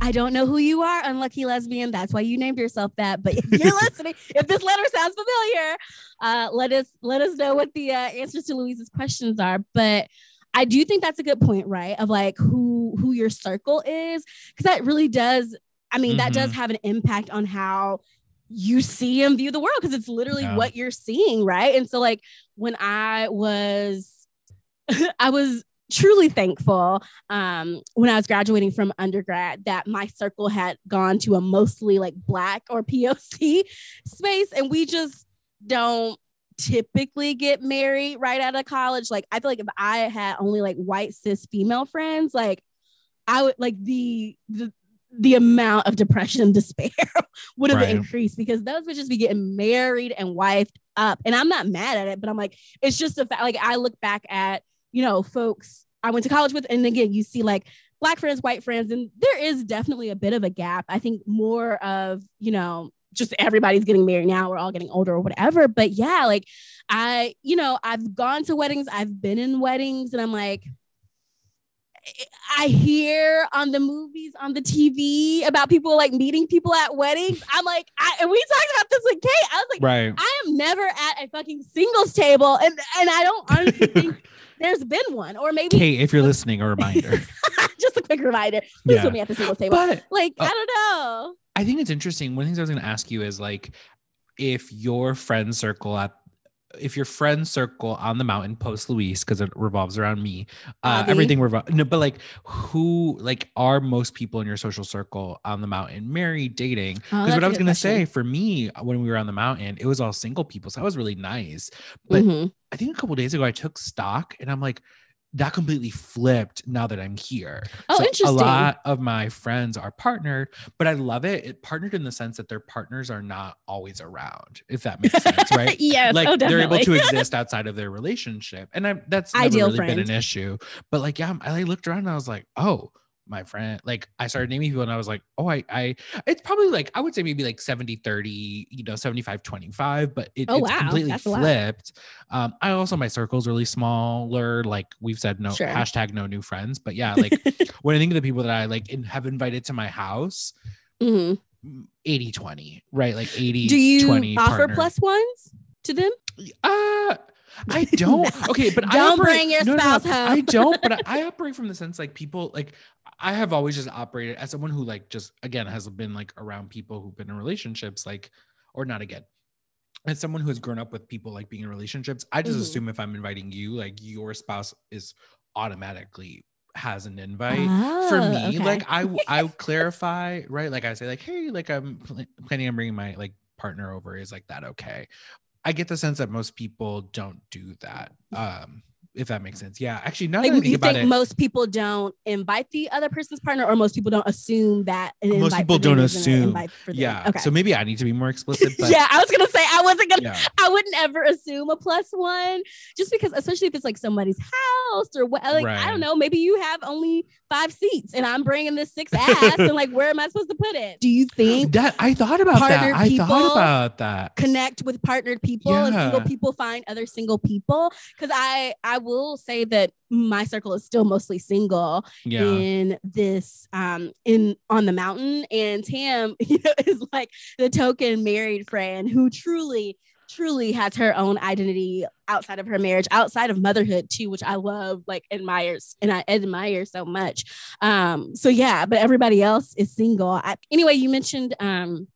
I don't know who you are, unlucky lesbian. That's why you named yourself that. But if you're *laughs* listening, if this letter sounds familiar, uh, let us let us know what the uh, answers to Louise's questions are. But I do think that's a good point, right? Of like who who your circle is, because that really does. I mean, that does Mhm. have an impact on how you see and view the world because it's literally Yeah. what you're seeing, right? And so, like when I was, *laughs* I was truly thankful um, when I was graduating from undergrad that my circle had gone to a mostly like Black or POC space, and we just don't typically get married right out of college. Like, I feel like if I had only like white cis female friends, like I would like the the the amount of depression and despair *laughs* would have Right. increased because those would just be getting married and wifed up. And I'm not mad at it, but I'm like, it's just a fact. Like I look back at, you know, folks I went to college with, and again, you see like black friends, white friends, and there is definitely a bit of a gap. I think more of, you know, just everybody's getting married now, we're all getting older or whatever. But yeah, like I, you know, I've gone to weddings, I've been in weddings, and I'm like, I hear on the movies on the TV about people like meeting people at weddings. I'm like, I and we talked about this with Kate. I was like, Right. I am never at a fucking singles table, and and I don't honestly *laughs* think there's been one, or maybe Kate, if you're listening, a reminder. *laughs* just a quick reminder. Please Yeah. put me at the singles table. but like uh, I don't know. I think it's interesting. One of the things I was going to ask you is like, if your friend circle at, if your friend circle on the mountain post Luis, because it revolves around me, uh, everything revolves. No, but like, who like are most people in your social circle on the mountain married, dating? Oh, Because that's what I was going to say for me when we were on the mountain, it was all single people, so that was really nice. But Mhm. I think a couple days ago I took stock, and I'm like. That completely flipped now that I'm here. Oh, interesting. A lot of my friends are partnered, but I love it. It partnered in the sense that their partners are not always around, if that makes sense, *laughs* right? yes, like oh, they're able to exist outside of their relationship, and I, that's never Ideal really been an issue. But like, yeah, I like, looked around and I was like, oh, my friend, like I started naming people, and I was like, oh, I, I, it's probably like I would say maybe like 70, 30, you know, 75, 25, but it, Oh, it's wow, completely that's flipped. Um, I also my circle's really smaller. Like we've said, no Sure. hashtag no new friends, but yeah, like *laughs* when I think of the people that I like in, have invited to my house, Mhm. 80 20, right? Like 80 Do you 20 offer partner. plus ones to them? Uh I don't. *laughs* Okay, but I Don't operate- bring your no, no, no, spouse home. I don't, but I, *laughs* I operate from the sense like people like I have always just operated as someone who like just again has been like around people who've been in relationships, like or not again. as someone who has grown up with people like being in relationships, I just Mhm. assume if I'm inviting you, like your spouse is automatically has an invite. For Oh, me, okay. like I, would clarify, right? Like I say, like, hey, like I'm pl- planning on bringing my like partner over. Is like that okay? I get the sense that most people don't do that. Um, if that makes sense. Yeah, actually, now Like, that I think you think it, most people don't invite the other person's partner, or most people don't assume that an Most people don't assume. invite for them. yeah. Okay. So maybe I need to be more explicit. *laughs* But yeah, I was gonna say I wasn't gonna. yeah. I wouldn't ever assume a plus one, just because, especially if it's like somebody's house or what. Like I don't know, maybe you have only five seats, and I'm bringing this six ass, and like, where am I supposed to put it? Do you think That I thought about that. I people thought about that. connect with partnered people and single people find other single people? Because I I will say that my circle is still mostly single Yeah. in this um in on the mountain. And tam *laughs* you know is like the token married friend who truly truly has her own identity outside of her marriage outside of motherhood too which i love like admires and i admire so much. Um so yeah but everybody else is single. I, anyway you mentioned um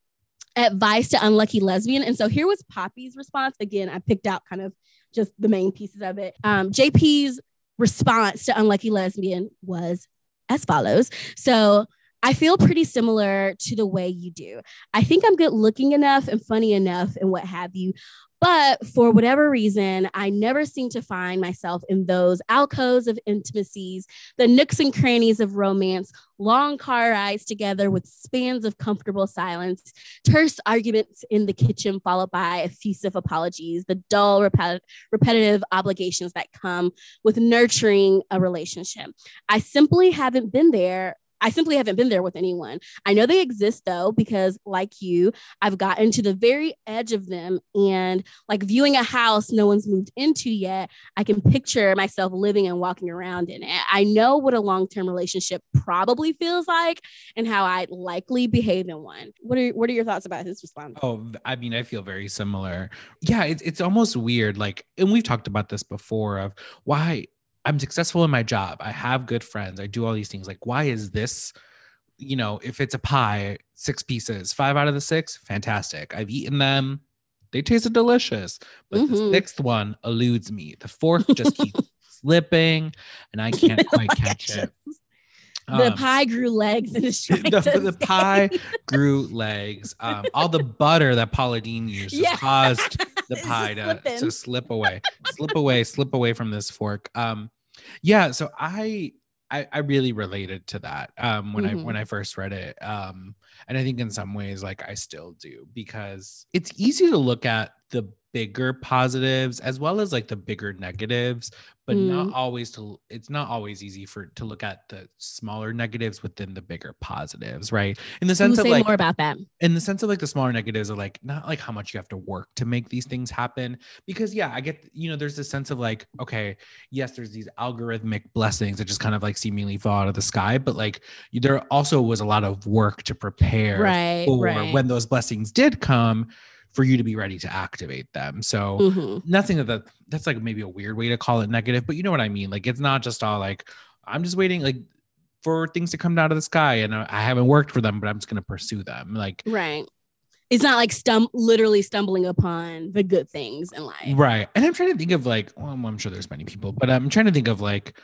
advice to unlucky lesbian. And so here was Papi's response. Again i picked out kind of just the main pieces of it um jp's response to unlucky lesbian was as follows so I feel pretty similar to the way you do. I think I'm good looking enough and funny enough and what have you. But for whatever reason, I never seem to find myself in those alcoves of intimacies, the nooks and crannies of romance, long car rides together with spans of comfortable silence, terse arguments in the kitchen, followed by effusive apologies, the dull, repet- repetitive obligations that come with nurturing a relationship. I simply haven't been there I simply haven't been there with anyone. I know they exist though, because like you, I've gotten to the very edge of them and like viewing a house no one's moved into yet, I can picture myself living and walking around in it. I know what a long term relationship probably feels like and how I'd likely behave in one. What are, what are your thoughts about his response? Oh, I mean, I feel very similar. Yeah, it's it's almost weird. Like, and we've talked about this before of why I'm successful in my job. I have good friends. I do all these things. Like, why is this? You know, if it's a pie, six pieces, five out of the six, fantastic. I've eaten them. They tasted delicious. But the Mhm. sixth one eludes me. The fourth just keeps *laughs* slipping, and I can't quite *laughs* catch it. the Um, pie grew legs and is trying the, to the pie grew legs. Um, all the butter that Paula Deen used Yeah. caused *laughs* the pie to, to slip away, slip away, slip away from this fork. Um, yeah. So I, I, I really related to that um, when Mhm. I when I first read it, um, and I think in some ways, like I still do, because it's easy to look at the bigger positives as well as like the bigger negatives but Mm. not always to it's not always easy for to look at the smaller negatives within the bigger positives right in the Ooh, sense of say like more about that. in the sense of like the smaller negatives are like not like how much you have to work to make these things happen because yeah i get you know there's this sense of like okay yes there's these algorithmic blessings that just kind of like seemingly fall out of the sky but like there also was a lot of work to prepare Right. for right. when those blessings did come for you to be ready to activate them so Mhm. nothing that that that's like maybe a weird way to call it negative but you know what i mean like it's not just all like i'm just waiting like for things to come down to the sky and i haven't worked for them but i'm just going to pursue them like Right. It's not like stum literally stumbling upon the good things in life. right and i'm trying to think of like well, i'm sure there's many people but i'm trying to think of like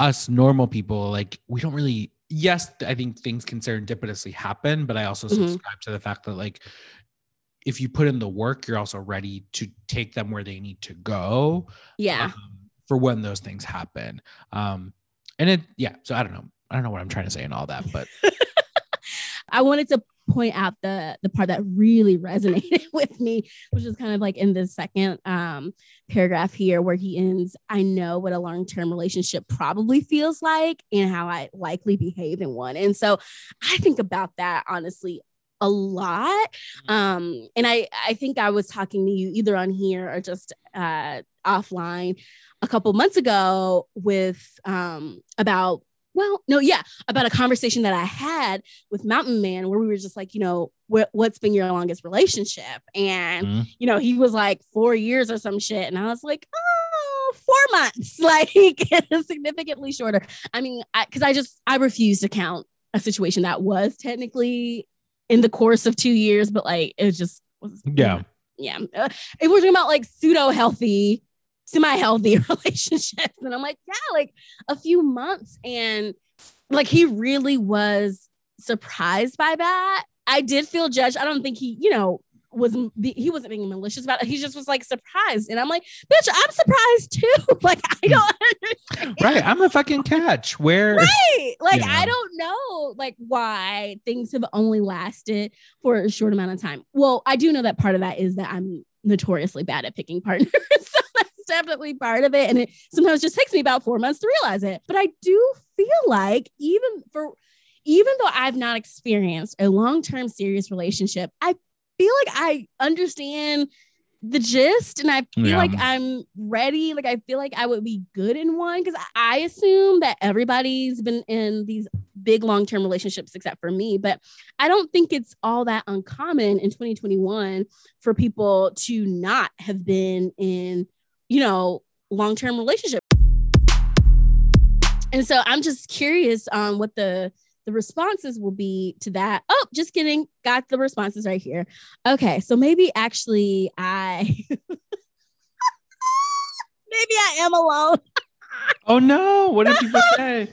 us normal people like we don't really yes i think things can serendipitously happen but i also Mhm. subscribe to the fact that like if you put in the work you're also ready to take them where they need to go Yeah. um, for when those things happen. Um, and it, yeah. So I don't know. I don't know what I'm trying to say and all that, but *laughs* I wanted to point out the the part that really *laughs* resonated with me, which is kind of like in the second um, paragraph here, where he ends. I know what a long term relationship probably feels like, and how I likely behave in one. And so, I think about that honestly a lot. Um, and I I think I was talking to you either on here or just uh, offline a couple months ago with um, about well no yeah about a conversation that I had with Mountain Man where we were just like, you know, what what's been your longest relationship? And Mhm. you know, he was like four years or some shit, and I was like, oh, four months, *laughs* like significantly shorter. I mean, because I, just I refuse to count a situation that was technically in the course of two years, but like it just was Yeah. yeah. Uh, if we're talking about like pseudo healthy, semi healthy *laughs* relationships, and I'm like, yeah, like a few months, and like he really was surprised by that. I did feel judged. I don't think he, you know, was he wasn't being malicious about it. He just was like surprised, and I'm like, bitch, I'm surprised too. *laughs* like I don't hmm. understand. Right, I'm a fucking catch. Where right, like. I don't know, like why things have only lasted for a short amount of time. Well, I do know that part of that is that I'm notoriously bad at picking *laughs* partners. so that's definitely part of it, and it sometimes just takes me about four months to realize it. But I do feel like even for even though I've not experienced a long term serious relationship, I feel like I understand the gist and I feel yeah. like I'm ready. Like I feel like I would be good in one because I assume that everybody's been in these big long term relationships except for me. But I don't think it's all that uncommon in 2021 for people to not have been in, you know, long term relationships. And so I'm just curious on what the the responses will be to that. Oh, just kidding. Got the responses right here. Okay, so maybe actually I *laughs* maybe I am alone. *laughs* oh no, what did people *laughs* say?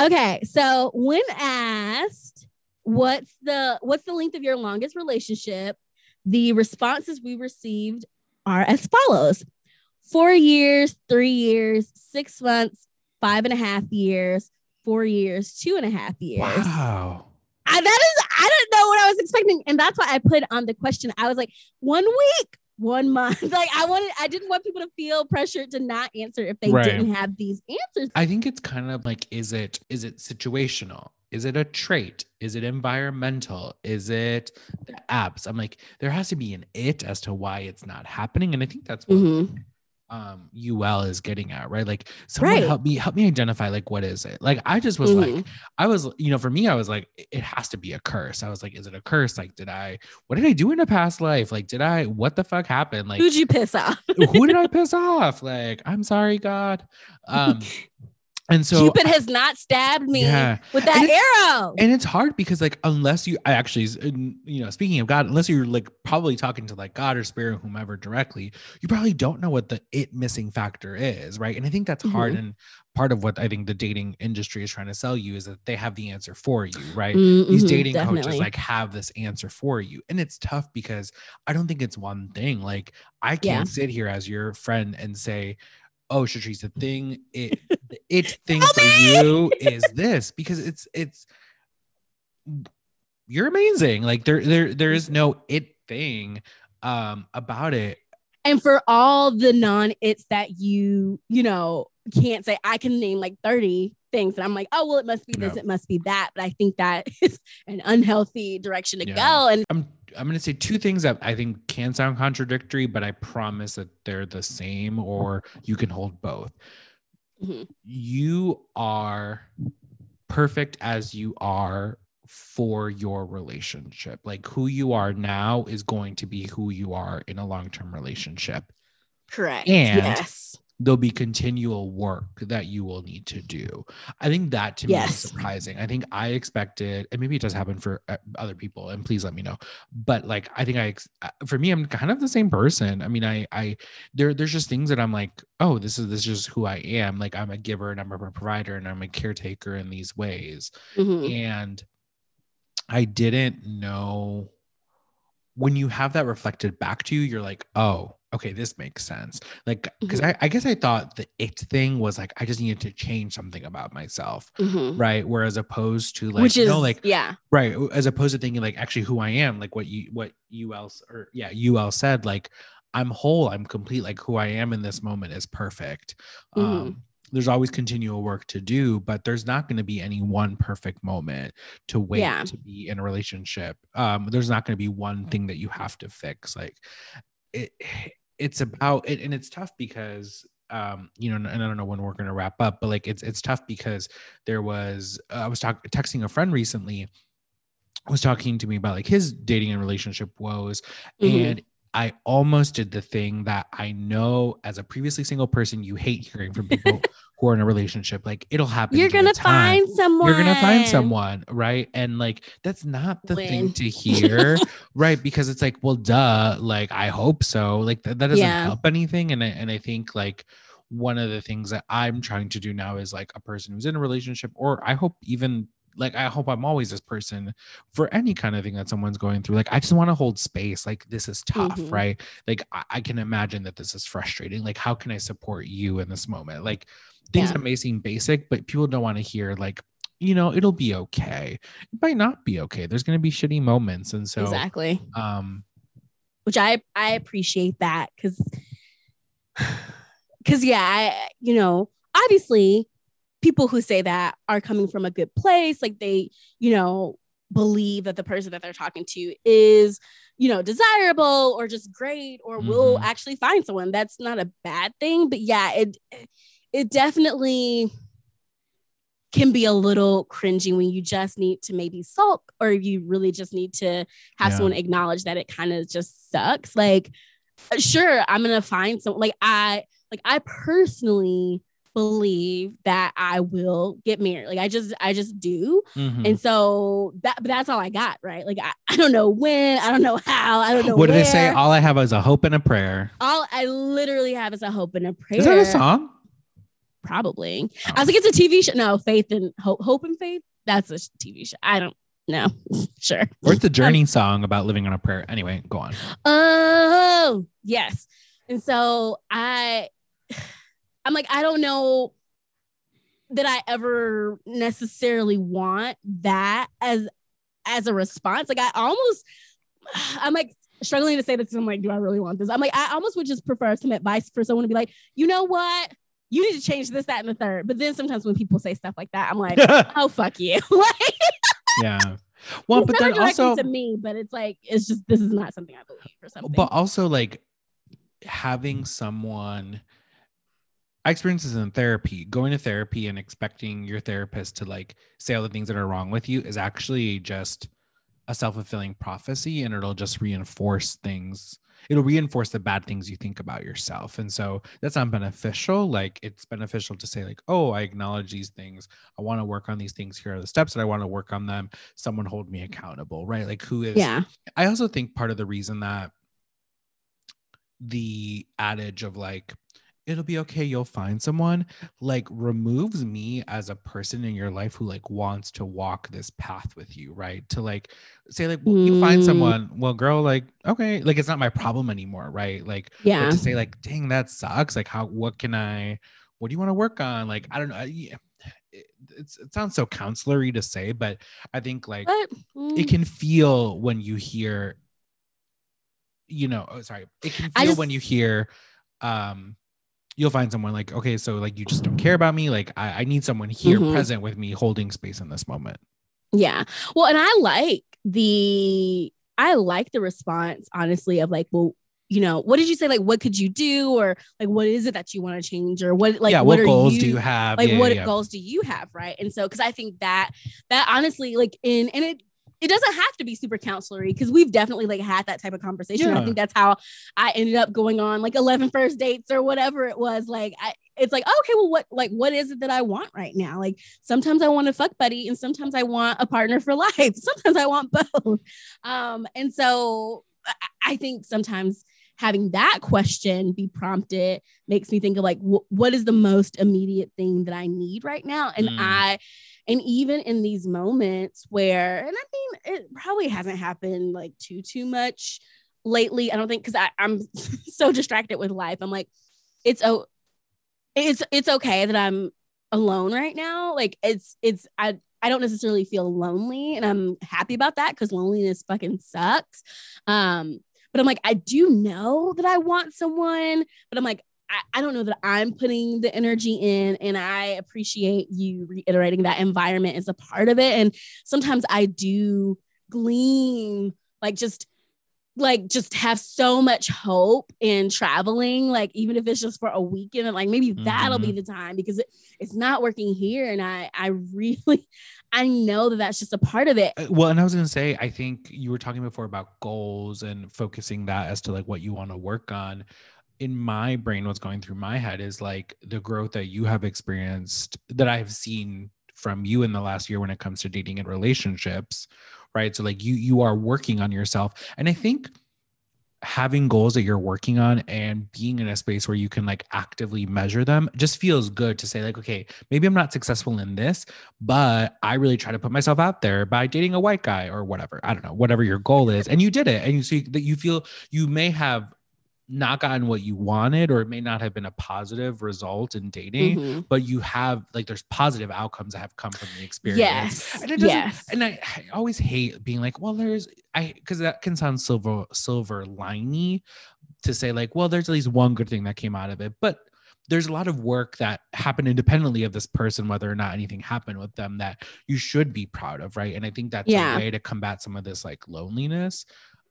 Okay, so when asked what's the what's the length of your longest relationship, the responses we received are as follows: four years, three years, six months, five and a half years, four years, two and a half years. Wow. I, that is, I don't know what I was expecting. And that's why I put on the question. I was like, one week, one month. *laughs* Like I wanted, I didn't want people to feel pressured to not answer if they right. didn't have these answers. I think it's kind of like, is it, is it situational? Is it a trait? Is it environmental? Is it the apps? I'm like, there has to be an it as to why it's not happening. And I think that's what mm-hmm um UL is getting at, right? Like someone right. help me help me identify like what is it? Like I just was mm-hmm. like I was you know for me I was like it has to be a curse. I was like is it a curse? Like did I what did I do in a past life? Like did I what the fuck happened? Like who'd you piss off? who did I piss off? Like I'm sorry God. *laughs* Um and so Cupid has not stabbed me yeah. with that and arrow. And it's hard because like unless you I actually you know speaking of God, unless you're like probably talking to like God or spirit whomever directly, you probably don't know what the it missing factor is, right? And I think that's mm-hmm. hard and part of what I think the dating industry is trying to sell you is that they have the answer for you, right? Mm-hmm, These dating definitely. coaches like have this answer for you. And it's tough because I don't think it's one thing. Like I can't yeah. sit here as your friend and say, oh Shatrice, the thing it *laughs* the it thing for you is this because it's it's you're amazing. Like there there there is no it thing um about it. And for all the non-its that you, you know, can't say, I can name like 30 things. And I'm like, oh, well, it must be this, no. it must be that. But I think that *laughs* is an unhealthy direction to yeah. go. And I'm I'm going to say two things that I think can sound contradictory, but I promise that they're the same or you can hold both. Mm-hmm. You are perfect as you are for your relationship. Like who you are now is going to be who you are in a long term relationship. Correct. And yes there'll be continual work that you will need to do. I think that to yes. me is surprising. I think I expected, and maybe it does happen for uh, other people, and please let me know. But like, I think I, uh, for me, I'm kind of the same person. I mean, I, I, there, there's just things that I'm like, oh, this is this is just who I am. Like, I'm a giver and I'm a provider and I'm a caretaker in these ways. Mm-hmm. And I didn't know when you have that reflected back to you, you're like, oh, okay, this makes sense. Like, because mm-hmm. I, I, guess I thought the it thing was like I just needed to change something about myself, mm-hmm. right? Whereas opposed to like, which is you know, like, yeah, right. As opposed to thinking like actually who I am, like what you what you else or yeah, you else said like I'm whole, I'm complete. Like who I am in this moment is perfect. Mm-hmm. Um, there's always continual work to do, but there's not going to be any one perfect moment to wait yeah. to be in a relationship. Um, there's not going to be one thing that you have to fix. Like it, it's about it, and it's tough because um you know and i don't know when we're going to wrap up but like it's it's tough because there was uh, i was talking texting a friend recently was talking to me about like his dating and relationship woes mm-hmm. and I almost did the thing that I know as a previously single person you hate hearing from people *laughs* who are in a relationship. Like it'll happen. You're gonna find someone. You're gonna find someone, right? And like that's not the Win. thing to *laughs* hear. right because it's like well duh like i hope so like th- that doesn't Yeah. help anything and I, and i think like one of the things that i'm trying to do now is like a person who's in a relationship or i hope even like i hope i'm always this person for any kind of thing that someone's going through like i just want to hold space like this is tough Mhm. right like I, I can imagine that this is frustrating like how can i support you in this moment like things Yeah. that may seem basic but people don't want to hear like you know it'll be okay it might not be okay there's going to be shitty moments and so exactly. um Which I I appreciate that because because yeah, I you know obviously people who say that are coming from a good place, like they you know believe that the person that they're talking to is you know desirable or just great or will Mhm. actually find someone that's not a bad thing but yeah it it definitely can be a little cringy when you just need to maybe sulk or you really just need to have Yeah. someone acknowledge that it kind of just sucks like sure i'm gonna find some like i like i personally believe that i will get married like i just i just do mhm. and so that but that's all I got, right? Like I, I don't know when, I don't know how, I don't know what do they say all i have is a hope and a prayer all I literally have is a hope and a prayer. is that a song Probably. Oh. I was like, it's a TV show. No, faith and hope, hope and faith. That's a TV show. I don't know. *laughs* sure. it's a *laughs* journey song about living on a prayer anyway go on Oh, yes. And so I I'm like, I don't know that I ever necessarily want that as as a response. Like I almost I'm like struggling to say this. I'm like, do I really want this? I'm like, I almost would just prefer some advice for someone to be like, you know what? You need to change this, that, and the third. But then sometimes when people say stuff like that, I'm like, *laughs* oh fuck you. *laughs* like yeah well it's but then also to me, but it's like it's just this is not something I believe or something. but also like having someone I experienced this in therapy. Going to therapy and expecting your therapist to like say all the things that are wrong with you is actually just a self-fulfilling prophecy and it'll just reinforce things. It'll reinforce the bad things you think about yourself. And so that's not beneficial. Like it's beneficial to say, like, oh, I acknowledge these things. I want to work on these things. Here are the steps that I want to work on them. Someone hold me accountable, right? Like who is yeah. I also think part of the reason that the adage of like it'll be okay you'll find someone like removes me as a person in your life who like wants to walk this path with you right to like say like well, you find Mm. someone well girl like okay like it's not my problem anymore right like Yeah. to say like dang that sucks like how what can i what do you want to work on like i don't know I- yeah, it, it's, it sounds so counselory to say but i think like But mm, it can feel when you hear you know oh, sorry it can feel just- when you hear um you'll find someone like okay so like you just don't care about me like i, I need someone here Mhm. present with me holding space in this moment yeah. Well, and I like the I like the response, honestly, of like, well, you know, what did you say? Like, what could you do? Or like what is it that you want to change? Or what like yeah what, what, goals you do you have like yeah, what yeah. goals do you have right and so because i think that that honestly like in and it it doesn't have to be super counselory because we've definitely like had that type of conversation. I think that's how i ended up going on like 11 first dates or whatever it was. Like I, it's like okay well what like what is it that i want right now? Like sometimes i want a fuck buddy and sometimes i want a partner for *laughs* life. Sometimes i want both. Um and so I- i think sometimes having that question be prompted makes me think of like wh- what is the most immediate thing that I need right now? And Mm. I and even in these moments where and I mean it probably hasn't happened like too too much lately I don't think I I'm *laughs* so distracted with life I'm like it's oh it's it's okay that I'm alone right now like it's it's I I don't necessarily feel lonely and I'm happy about that cuz loneliness fucking sucks um but I'm like, I do know that I want someone, but I'm like, I, I don't know that I'm putting the energy in. And I appreciate you reiterating that environment is a part of it. And sometimes I do glean like just like just have so much hope in traveling like even if it's just for a weekend and like maybe that'll be the time because it, it's not working here and i i really *laughs* i know that that's just a part of it Uh, well and i was going to say i think you were talking before about goals and focusing that as to like what you want to work on in my brain what's going through my head is like the growth that you have experienced that i have seen from you in the last year when it comes to dating and relationships right? So like you you are working on yourself. And I think having goals that you're working on and being in a space where you can like actively measure them just feels good to say like okay maybe i'm not successful in this but i really try to put myself out there by dating a white guy or whatever i don't know whatever your goal is and you did it and you see that you feel you may have not gotten what you wanted or it may not have been a positive result in dating Mhm. but you have like there's positive outcomes that have come from the experience Yes. and Yes. and I, I always hate being like well there's i because that can sound silver silver liney to say like well there's at least one good thing that came out of it but there's a lot of work that happened independently of this person whether or not anything happened with them that you should be proud of right and i think that's Yeah. a way to combat some of this like loneliness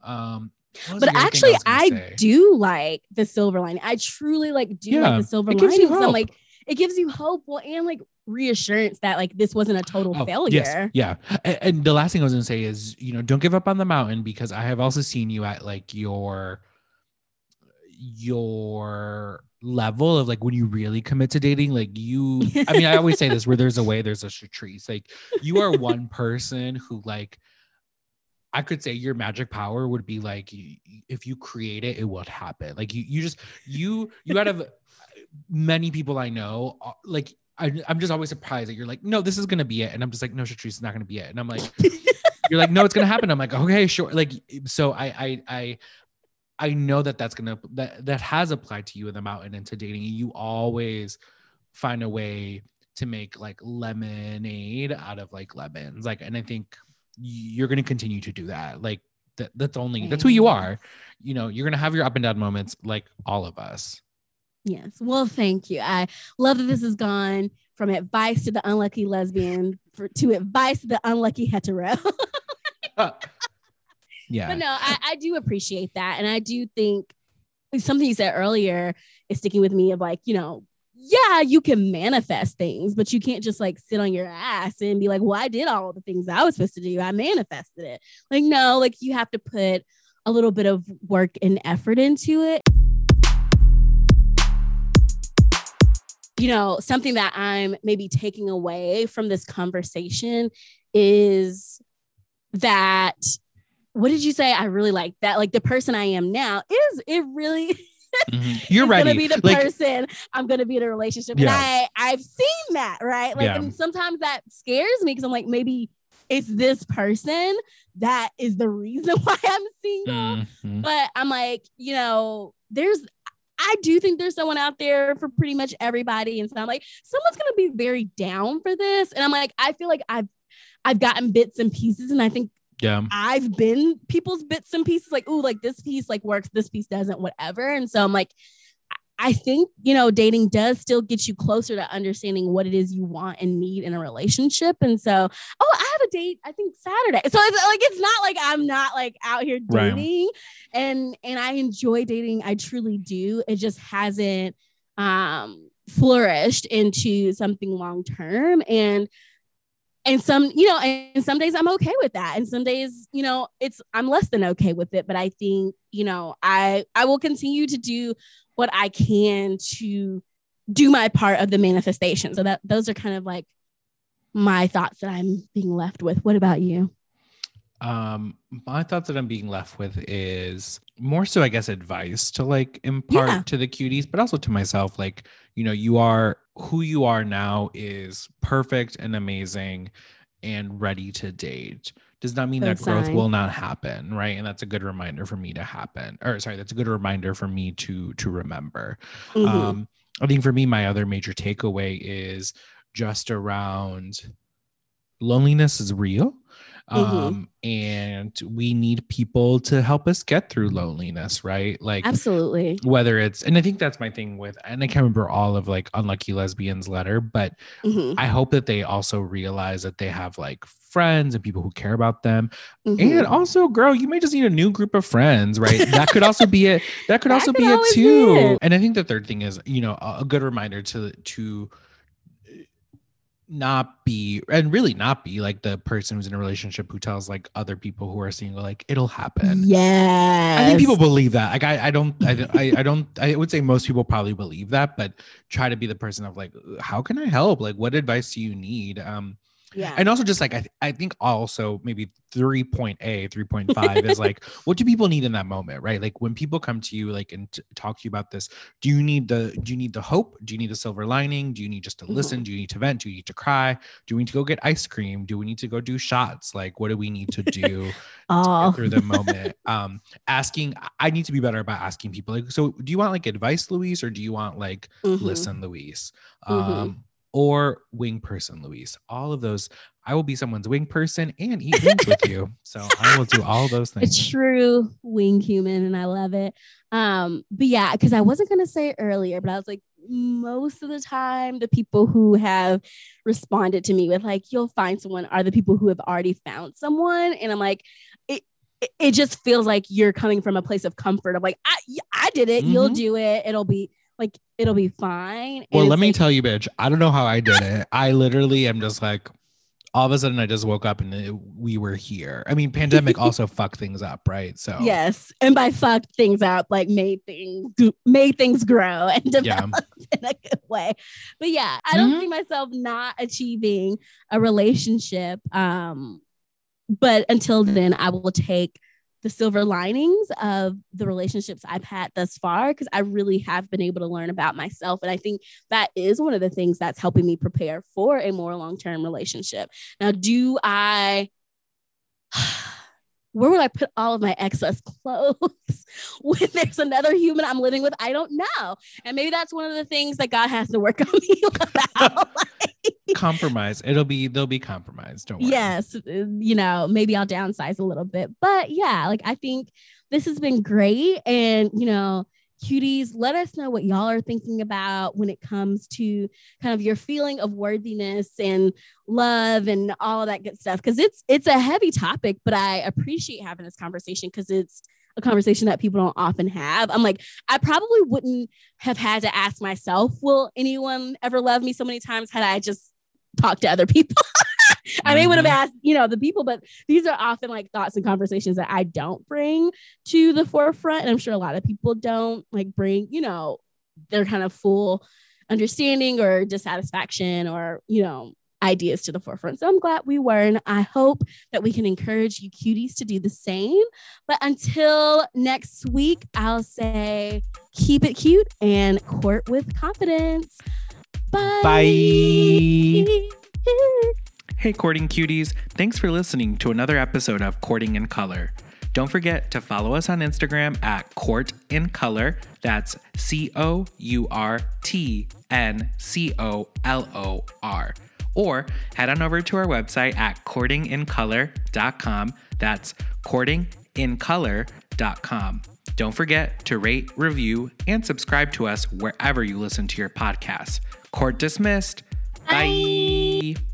um But the other thing actually, gonna I, do like the silver lining. I truly like do Yeah, like the silver it gives you lining. I'm like, it gives you hope. Well, and like reassurance that like this wasn't a total Oh, failure. Yes, yeah. And, and the last thing I was gonna say is, you know, don't give up on the mountain because I have also seen you at like your your level of like when you really commit to dating, like you I mean, I always say this where there's a way, there's a trees. Like you are one *laughs* person who like I could say your magic power would be like if you create it, it will happen. Like you, you just you you out of many people I know, uh, like I, I'm just always surprised that you're like, no, this is gonna be it, and I'm just like, no, Shatrice, it's not gonna be it, and I'm like, *laughs* you're like, no, it's gonna happen. I'm like, okay, sure. Like, so I I I I know that that's gonna that that has applied to you in the mountain and to dating. You always find a way to make like lemonade out of like lemons, like, and I think you're gonna continue to do that. Like that that's only that's who you are. You know, you're gonna have your up and down moments, like all of us. Yes. Well, thank you. I love that this has gone from advice to the unlucky lesbian for, to advice to the unlucky hetero. *laughs* Uh, yeah. But no, I, I do appreciate that. And I do think something you said earlier is sticking with me of like, you know, yeah, you can manifest things, but you can't just like sit on your ass and be like, well, I did all the things I was supposed to do. I manifested it. Like, no, like you have to put a little bit of work and effort into it. You know, something that I'm maybe taking away from this conversation is that what did you say? I really like that. Like the person I am now is it really *laughs* Mhm. *laughs* You're ready. gonna be the like, person I'm gonna be in a relationship. Yeah. And I I've seen that, right? Like Yeah. and sometimes that scares me because I'm like, maybe it's this person that is the reason *laughs* why I'm single. mhm. But I'm like, you know, there's I do think there's someone out there for pretty much everybody. And so I'm like, someone's gonna be very down for this. And I'm like, I feel like I've I've gotten bits and pieces, and I think yeah. I've been people's bits and pieces, like, ooh, like this piece like works, this piece doesn't, whatever. And so I'm like, I- think you know, dating does still get you closer to understanding what it is you want and need in a relationship. And so, oh, I have a date, I think Saturday. So it's like it's not like I'm not like out here Right. dating and and I enjoy dating. I truly do. It just hasn't um flourished into something long term. And and some you know and some days i'm okay with that. And some days you know it's i'm less than okay with it. But i think you know i i will continue to do what i can to do my part of the manifestation. So that those are kind of like my thoughts that i'm being left with. What about you Um, my thoughts that I'm being left with is more so, I guess, advice to like impart Yeah. to the cuties, but also to myself. Like, you know, you are who you are now is perfect and amazing and ready to date. Does not mean Good that growth will not happen, right? And that's a good reminder for me to happen. Or sorry, that's a good reminder for me to to remember. Mhm. Um, I think for me, my other major takeaway is just around loneliness is real. Mhm. Um, and we need people to help us get through loneliness, right? Like absolutely whether it's and I think that's my thing with and I can't remember all of like unlucky lesbians letter, but Mhm. I hope that they also realize that they have like friends and people who care about them. Mhm. And also, girl, you may just need a new group of friends, right? *laughs* That could also be it. That could That also could be it always be too. it. And I think the third thing is, you know, a good reminder to to not be and really not be like the person who's in a relationship who tells like other people who are single like it'll happen. yeah I think people believe that. Like I, I don't, I, I, I *laughs* don't. I would say most people probably believe that, but try to be the person of like, how can I help? Like, what advice do you need? Um, Yeah. And also just like I, th- I think also maybe 3.a 3.5 is like *laughs* what do people need in that moment right? Like when people come to you like and t- talk to you about this do you need the do you need the hope? Do you need the silver lining? Do you need just to Mhm. listen? Do you need to vent? Do you need to cry? Do we need to go get ice cream? Do we need to go do shots? Like what do we need to *laughs* do to Oh, get through the *laughs* moment? Um asking i need to be better about asking people like so do you want like advice louise or do you want like mhm. listen louise? Mhm. um or wing person louise all of those i will be someone's wing person and eat wings with you *laughs* so i will do all those things. a true wing human and I love it. Um, but yeah, because I wasn't gonna say it earlier, but I was like, most of the time, the people who have responded to me with like, you'll find someone are the people who have already found someone. And I'm like, it it- just feels like you're coming from a place of comfort of like, I I did it, you'll Mhm. do it, it'll be like it'll be fine. Well let me like- tell you bitch i don't know how i did it i literally am just like all of a sudden i just woke up and it, we were here i mean pandemic *laughs* also fucked things up right so Yes, and by fucked things up, like made things made things grow *laughs* and develop yeah *laughs* in a good way. But yeah, I don't Mhm. see myself not achieving a relationship. Um, but until then, I will take the silver linings of the relationships I've had thus far because I really have been able to learn about myself. And I think that is one of the things that's helping me prepare for a more long term relationship. Now, do I *sighs* where would I put all of my excess clothes *laughs* when there's another human I'm living with? I don't know. And maybe that's one of the things that God has to work on me *laughs* about. *laughs* compromise it'll be they'll be compromised don't worry yes, uh, you know, maybe I'll downsize a little bit. But yeah, like I think this has been great. And, you know, cuties, let us know what y'all are thinking about when it comes to kind of your feeling of worthiness and love and all that good stuff. Cause it's it's a heavy topic, but I appreciate having this conversation because it's a conversation that people don't often have. I'm like, I probably wouldn't have had to ask myself, will anyone ever love me so many times had I just talked to other people? *laughs* I may would have Mhm. asked, you know, the people, but these are often like thoughts and conversations that I don't bring to the forefront. And I'm sure a lot of people don't like bring, you know, their kind of full understanding or dissatisfaction or, you know, ideas to the forefront. So I'm glad we were. And I hope that we can encourage you cuties to do the same. But until next week, I'll say keep it cute and court with confidence. Bye. Bye. Hey, courting cuties. Thanks for listening to another episode of Courting in Color. Don't forget to follow us on Instagram at Court in Color. That's C O U R T N C O L O R. Or head on over to our website at courtingincolor.com. That's courtingincolor.com. Don't forget to rate, review, and subscribe to us wherever you listen to your podcasts. Court dismissed. Bye. Work.